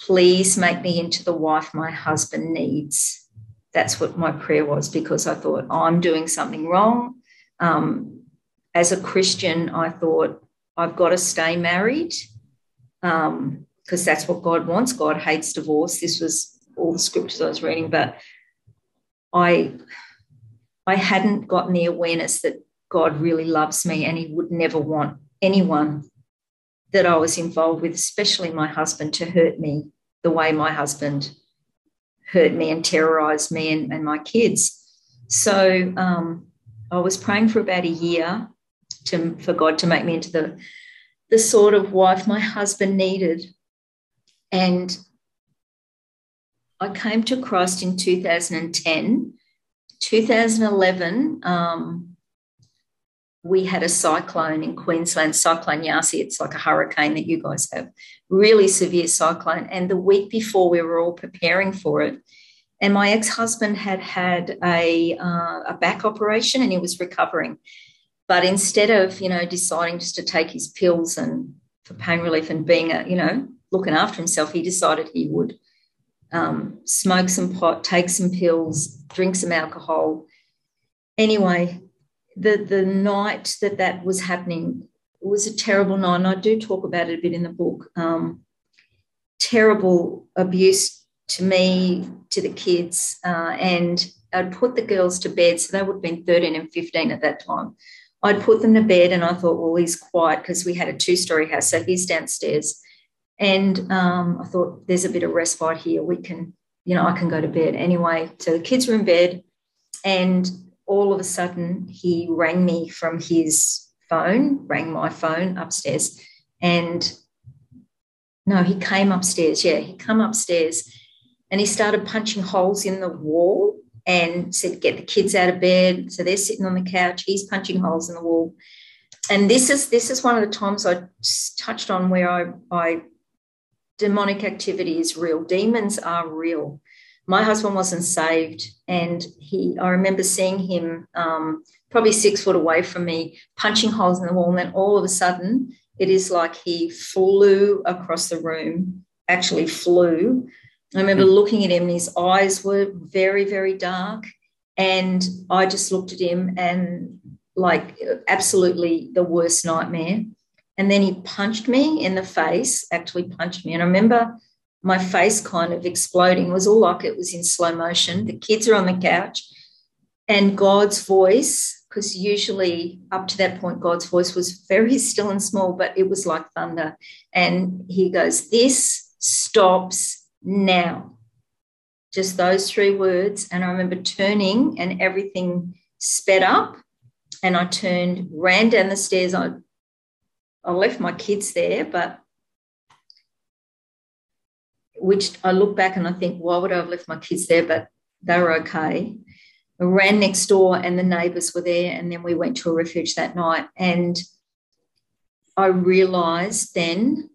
please make me into the wife my husband needs. That's what my prayer was because I thought, I'm doing something wrong um, as a Christian, I thought I've got to stay married because um, that's what God wants. God hates divorce. This was all the scriptures I was reading, but I I hadn't gotten the awareness that God really loves me and He would never want anyone that I was involved with, especially my husband, to hurt me the way my husband hurt me and terrorized me and, and my kids. So um, I was praying for about a year to, for God to make me into the, the sort of wife my husband needed. And I came to Christ in 2010. 2011, um, we had a cyclone in Queensland, Cyclone Yasi. It's like a hurricane that you guys have, really severe cyclone. And the week before, we were all preparing for it. And my ex husband had had a, uh, a back operation and he was recovering. But instead of, you know, deciding just to take his pills and for pain relief and being, a, you know, looking after himself, he decided he would um, smoke some pot, take some pills, drink some alcohol. Anyway, the, the night that that was happening was a terrible night. And I do talk about it a bit in the book. Um, terrible abuse to me, to the kids, uh, and I'd put the girls to bed. So they would have been 13 and 15 at that time. I'd put them to bed, and I thought, well, he's quiet because we had a two story house. So he's downstairs. And um, I thought, there's a bit of respite here. We can, you know, I can go to bed. Anyway, so the kids were in bed, and all of a sudden, he rang me from his phone, rang my phone upstairs. And no, he came upstairs. Yeah, he come upstairs and he started punching holes in the wall and said, Get the kids out of bed. So they're sitting on the couch, he's punching holes in the wall. And this is this is one of the times I touched on where I, I demonic activity is real. Demons are real. My husband wasn't saved, and he. I remember seeing him um, probably six foot away from me, punching holes in the wall, and then all of a sudden, it is like he flew across the room. Actually, flew. I remember looking at him, and his eyes were very, very dark, and I just looked at him and like absolutely the worst nightmare. And then he punched me in the face, actually punched me. And I remember my face kind of exploding. Was all like it was in slow motion. The kids are on the couch, and God's voice, because usually up to that point, God's voice was very still and small, but it was like thunder. And he goes, This stops now. Just those three words. And I remember turning and everything sped up. And I turned, ran down the stairs. I, I left my kids there, but which I look back and I think, why would I have left my kids there? But they were okay. I ran next door and the neighbours were there. And then we went to a refuge that night. And I realised then,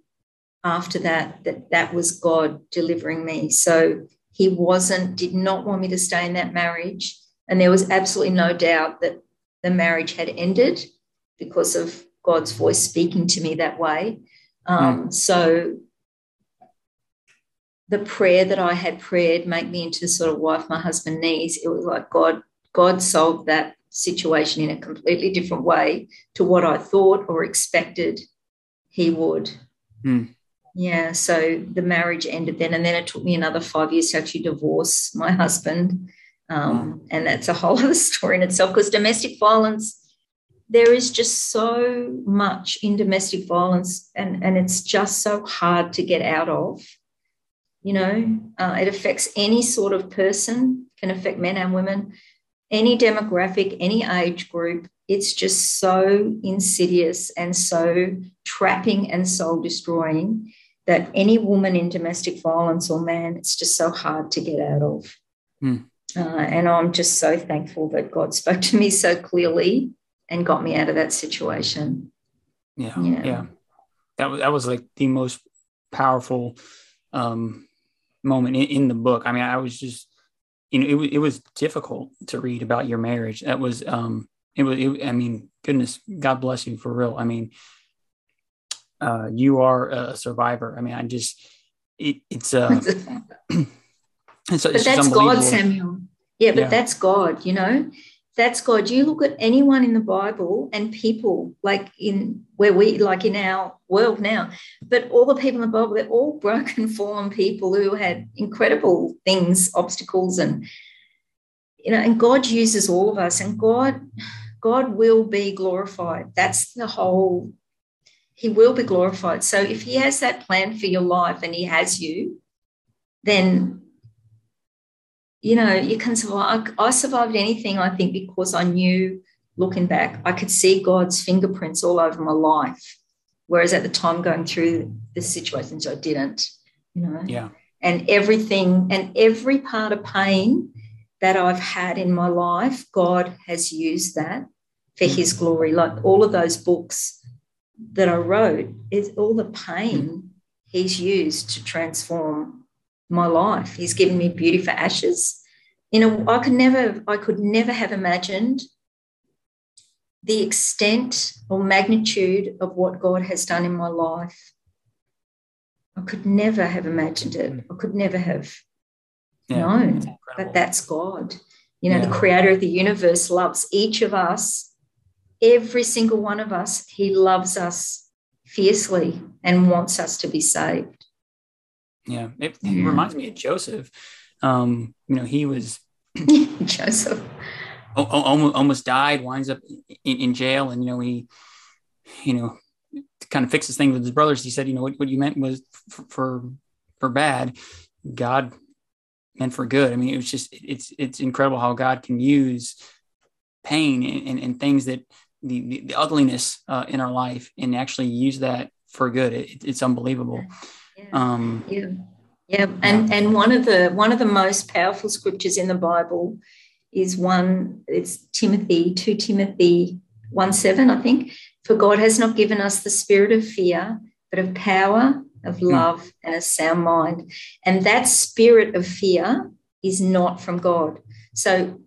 after that, that that was God delivering me. So he wasn't, did not want me to stay in that marriage. And there was absolutely no doubt that the marriage had ended because of God's voice speaking to me that way. Um, mm. So the prayer that I had prayed, make me into the sort of wife my husband needs, it was like God, God solved that situation in a completely different way to what I thought or expected he would. Mm. Yeah, so the marriage ended then, and then it took me another five years to actually divorce my husband. Um, mm. And that's a whole other story in itself because domestic violence, there is just so much in domestic violence, and, and it's just so hard to get out of you know uh, it affects any sort of person can affect men and women any demographic any age group it's just so insidious and so trapping and soul destroying that any woman in domestic violence or man it's just so hard to get out of mm. uh, and i'm just so thankful that god spoke to me so clearly and got me out of that situation yeah yeah, yeah. that was that was like the most powerful um moment in, in the book. I mean, I was just, you know, it, it was difficult to read about your marriage. That was, um, it was, it, I mean, goodness, God bless you for real. I mean, uh, you are a survivor. I mean, I just, it, it's, uh, it's, but that's God, Samuel. Yeah, but yeah. that's God, you know, that's God. You look at anyone in the Bible and people like in where we like in our world now, but all the people in the Bible, they're all broken, fallen people who had incredible things, obstacles, and you know, and God uses all of us, and God, God will be glorified. That's the whole. He will be glorified. So if He has that plan for your life, and He has you, then you know, you can survive. I survived anything, I think, because I knew looking back, I could see God's fingerprints all over my life. Whereas at the time going through the situations, I didn't, you know. Yeah. And everything and every part of pain that I've had in my life, God has used that for his mm. glory. Like all of those books that I wrote, is all the pain mm. he's used to transform my life. He's given me beauty for ashes. You know, I could never, I could never have imagined the extent or magnitude of what God has done in my life. I could never have imagined it. I could never have yeah, known but that's God. You know, yeah. the creator of the universe loves each of us, every single one of us. He loves us fiercely and wants us to be saved. Yeah, it, it reminds me of Joseph. Um, you know, he was Joseph almost almost died, winds up in, in, jail, and you know he, you know, kind of fixes things with his brothers. He said, you know, what, what you meant was for, for for bad, God meant for good. I mean, it was just it's it's incredible how God can use pain and, and, and things that the, the, the ugliness uh, in our life and actually use that for good. It, it's unbelievable. Yeah. Um, yeah. Yeah, and and one of the one of the most powerful scriptures in the Bible is one. It's Timothy two Timothy one seven, I think. For God has not given us the spirit of fear, but of power, of hmm. love, and a sound mind. And that spirit of fear is not from God. So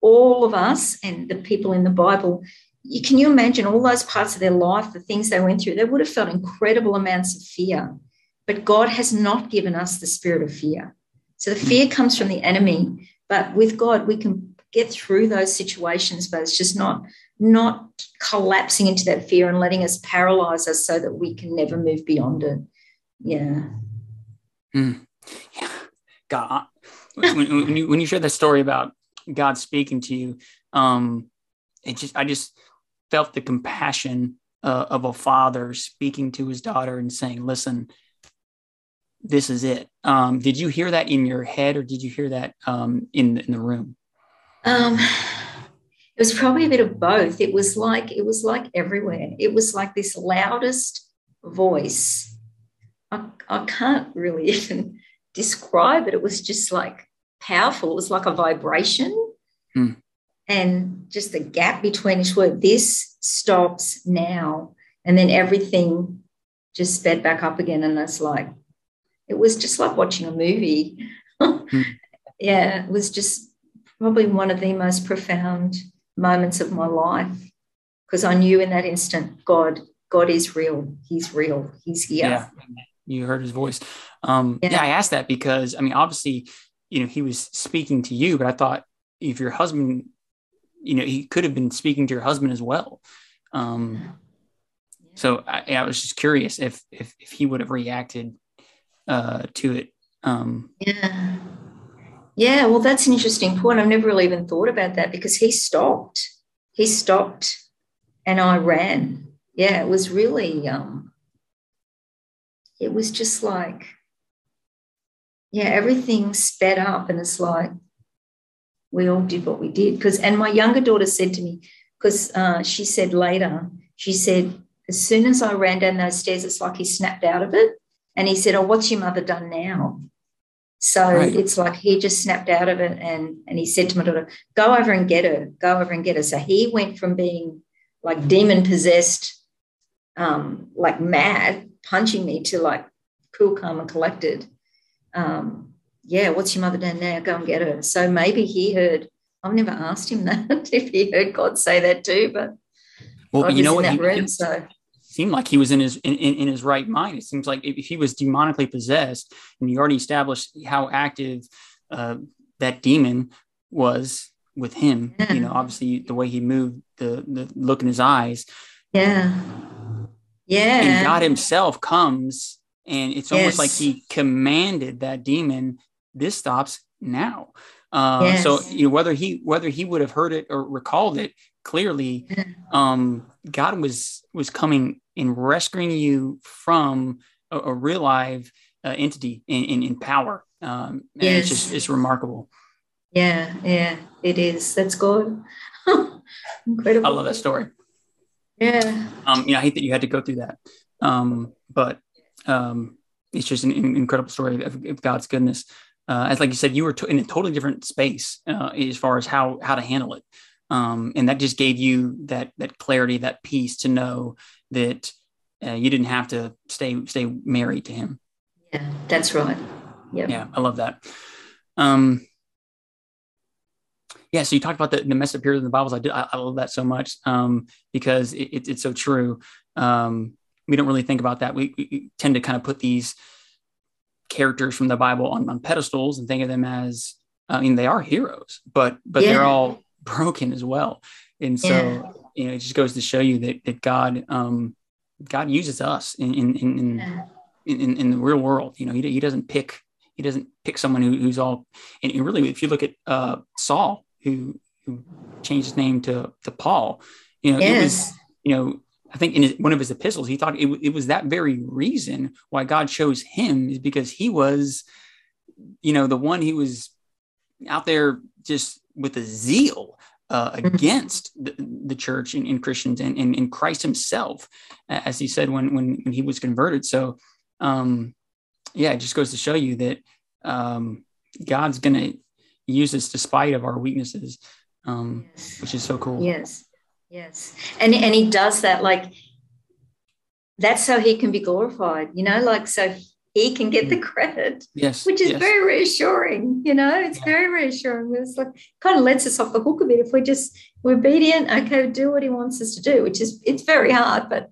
all of us and the people in the Bible, you, can you imagine all those parts of their life, the things they went through? They would have felt incredible amounts of fear. But God has not given us the spirit of fear. So the fear comes from the enemy. But with God, we can get through those situations, but it's just not not collapsing into that fear and letting us paralyze us so that we can never move beyond it. Yeah. Mm. Yeah. God, when, when, you when you share that story about God speaking to you, um, it just I just felt the compassion uh, of a father speaking to his daughter and saying, "Listen, this is it." Um, did you hear that in your head, or did you hear that um, in in the room? Um, it was probably a bit of both. It was like it was like everywhere. It was like this loudest voice. I, I can't really even describe it. It was just like powerful. It was like a vibration. Hmm. And just the gap between each word, this stops now. And then everything just sped back up again. And it's like, it was just like watching a movie. hmm. Yeah, it was just probably one of the most profound moments of my life because I knew in that instant, God, God is real. He's real. He's here. Yeah. You heard his voice. Um, yeah. yeah, I asked that because I mean, obviously, you know, he was speaking to you, but I thought if your husband, you know, he could have been speaking to your husband as well. Um, so I, I was just curious if, if, if he would have reacted uh, to it. Um, yeah. Yeah, well, that's an interesting point. I've never really even thought about that because he stopped. He stopped and I ran. Yeah, it was really, um, it was just like, yeah, everything sped up and it's like we all did what we did. Because, and my younger daughter said to me, because uh, she said later, she said, as soon as I ran down those stairs, it's like he snapped out of it. And he said, Oh, what's your mother done now? So right. it's like he just snapped out of it and, and he said to my daughter, Go over and get her, go over and get her. So he went from being like demon possessed, um, like mad, punching me to like cool, calm, and collected. Um, yeah, what's your mother done now? Go and get her. So maybe he heard, I've never asked him that if he heard God say that too, but well, you know what? He, room, so seemed like he was in his in, in, his right mind. It seems like if he was demonically possessed, and you already established how active uh, that demon was with him, yeah. you know, obviously the way he moved, the the look in his eyes. Yeah. Yeah. And God himself comes and it's almost yes. like he commanded that demon, this stops now. Uh, yes. so you know, whether he whether he would have heard it or recalled it, clearly um, God was was coming and rescuing you from a, a real live uh, entity in, in, in power. Um, and yes. it's just it's remarkable. Yeah, yeah, it is. That's good. Incredible. I love that story. Yeah. Um, you know, I hate that you had to go through that. Um, but um, it's just an, an incredible story of, of God's goodness. Uh, as like you said, you were in a totally different space uh, as far as how how to handle it um, and that just gave you that that clarity, that peace to know that uh, you didn't have to stay stay married to him. Yeah, that's right. Yeah, yeah, I love that. Um, yeah, so you talked about the, the messed up periods in the Bibles. I did. I, I love that so much um, because it, it, it's so true. Um, we don't really think about that. We, we, tend to kind of put these characters from the Bible on, on pedestals and think of them as, I mean, they are heroes, but but yeah. they're all broken as well. And so, yeah. you know, it just goes to show you that, that God, um, God uses us in, in, in, in, yeah. in, in, the real world. You know, he, he doesn't pick, he doesn't pick someone who, who's all, and really, if you look at, uh, Saul, who, who changed his name to, to Paul, you know, yeah. it was, you know, I think in his, one of his epistles, he thought it, it was that very reason why God chose him is because he was, you know, the one he was out there just with a zeal uh, mm-hmm. against the, the church and, and Christians and, and, and, Christ himself, as he said when, when, when he was converted. So, um, yeah, it just goes to show you that um, God's going to use us despite of our weaknesses, um, yes. which is so cool. Yes, yes, and and he does that like that's so he can be glorified. You know, like so he can get the mm. credit, Yes. which is yes. very reassuring. You know, it's Yeah. very reassuring. It's like kind of lets us off the hook a bit if we're just we're obedient. Okay, do what he wants us to do, which is it's very hard, but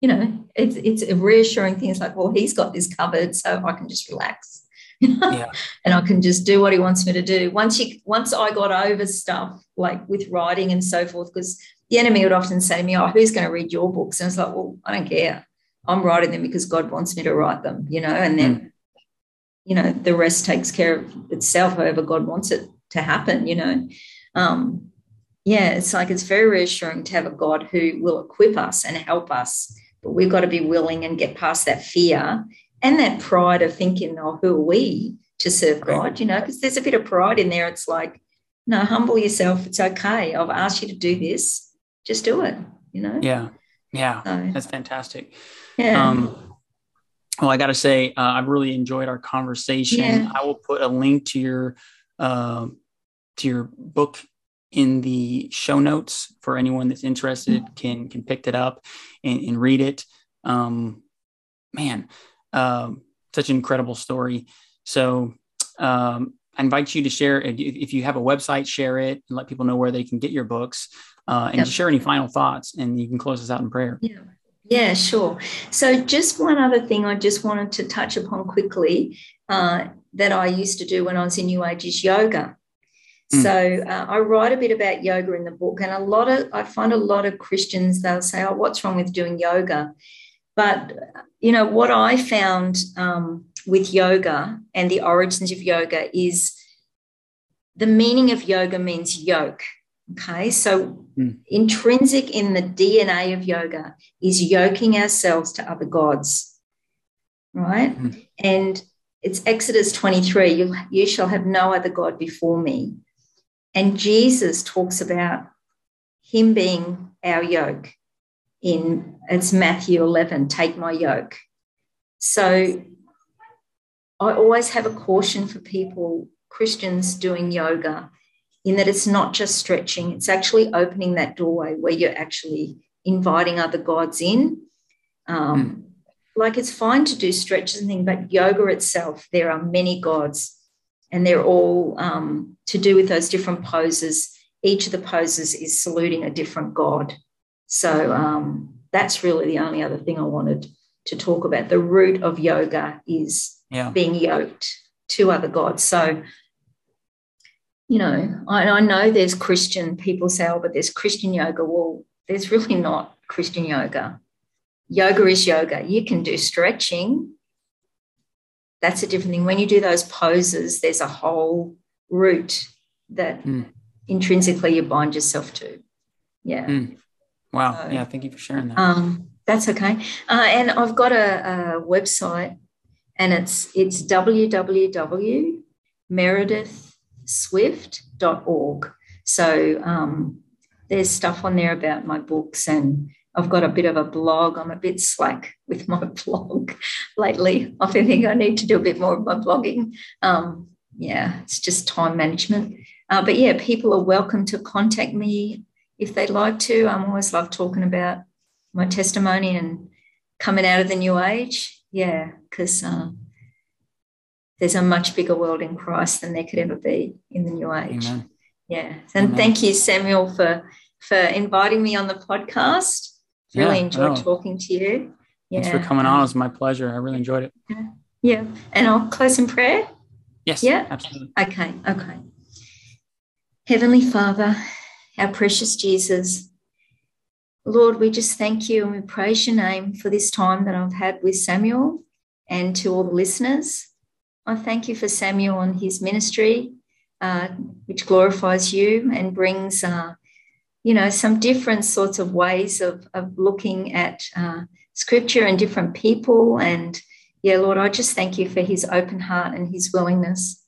you know, it's it's a reassuring thing. It's like, well, he's got this covered, so I can just relax. Yeah. and I can just do what he wants me to do. Once you once I got over stuff like with writing and so forth, because the enemy would often say to me, Oh, who's going to read your books? And it's like, well, I don't care. I'm writing them because God wants me to write them, you know, and then you know, the rest takes care of itself, however God wants it to happen, you know. Um, yeah, it's like it's very reassuring to have a God who will equip us and help us, but we've got to be willing and get past that fear and that pride of thinking, oh, who are we to serve God? You know, because there's a bit of pride in there. It's like, no, humble yourself. It's okay. I've asked you to do this. Just do it. You know. Yeah. Yeah. So, That's fantastic. yeah. Um, well, I got to say, uh, I've really enjoyed our conversation. Yeah. I will put a link to your um to your book in the show notes for anyone that's interested can can pick it up and, and read it. Um, man, um, such an incredible story. So um, I invite you to share if you have a website, share it and let people know where they can get your books. Uh, and Yep. share any final thoughts, and you can close us out in prayer. Yeah. Yeah, sure. So, just one other thing I just wanted to touch upon quickly uh, that I used to do when I was in New Age is yoga. Mm. So, uh, I write a bit about yoga in the book, and a lot of I find a lot of Christians they'll say, "Oh, what's wrong with doing yoga?" But you know what I found um, with yoga and the origins of yoga is the meaning of yoga means yoke. Okay, so Mm. intrinsic in the DNA of yoga is yoking ourselves to other gods, right? Mm. And it's Exodus 23 you, you shall have no other God before me. And Jesus talks about him being our yoke in it's Matthew 11 take my yoke. So I always have a caution for people, Christians doing yoga, in that it's not just stretching, it's actually opening that doorway where you're actually inviting other gods in. Um, Like it's fine to do stretches and things, but yoga itself, there are many gods and they're all um, to do with those different poses. Each of the poses is saluting a different god. So um, that's really the only other thing I wanted to talk about. The root of yoga is Yeah. being yoked to other gods. So, you know, I, I know there's Christian people say, oh, but there's Christian yoga. Well, there's really not Christian yoga. Yoga is yoga. You can do stretching. That's a different thing. When you do those poses, there's a whole route that Mm. intrinsically you bind yourself to. Yeah. Mm. Wow. So- yeah. Thank you for sharing that. Um, that's okay. Uh, and I've got a, a website, and it's it's www.meredithswift.org. So um, there's stuff on there about my books, and I've got a bit of a blog. I'm a bit slack with my blog lately. I think I need to do a bit more of my blogging. Um, yeah, it's just time management. Uh, but yeah, people are welcome to contact me if they'd like to. I'm always love talking about my testimony and coming out of the new age. Yeah, because uh, there's a much bigger world in Christ than there could ever be in the new age. Amen. Yeah, and Amen. thank you, Samuel, for for inviting me on the podcast. Really Yeah, enjoyed talking to you. Yeah, Thanks for coming on. Um, it was my pleasure. I really enjoyed it. Yeah, and I'll close in prayer. Yes. Yeah. Absolutely. Okay, okay. Heavenly Father, our precious Jesus, Lord, we just thank you and we praise your name for this time that I've had with Samuel and to all the listeners. I thank you for Samuel and his ministry, uh, which glorifies you and brings, uh, you know, some different sorts of ways of, of looking at uh, scripture and different people. And yeah, Lord, I just thank you for his open heart and his willingness.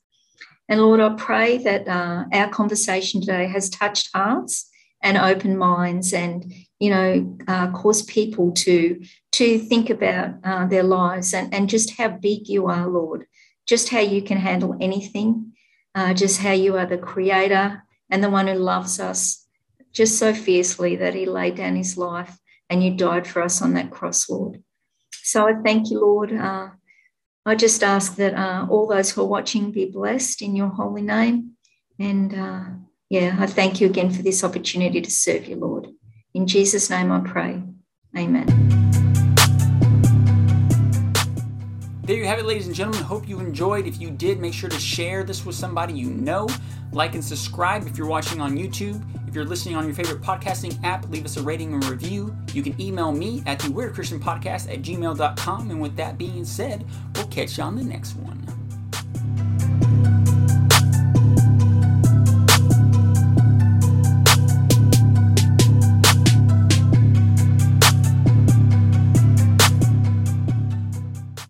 And Lord, I pray that uh, our conversation today has touched hearts and open minds, and you know, uh, people to to think about uh, their lives and and just how big you are, Lord, just how you can handle anything, uh, just how you are the Creator and the one who loves us just so fiercely that He laid down His life and you died for us on that cross, Lord. So I thank you, Lord. Uh, I just ask that uh, all those who are watching be blessed in your holy name. And uh, yeah, I thank you again for this opportunity to serve you, Lord. In Jesus' name I pray. Amen. There you have it, ladies and gentlemen. Hope you enjoyed. If you did, make sure to share this with somebody you know. Like and subscribe if you're watching on YouTube. If you're listening on your favorite podcasting app, leave us a rating and review. You can email me at the Weird Christian Podcast at gmail.com. And with that being said, we'll catch you on the next one.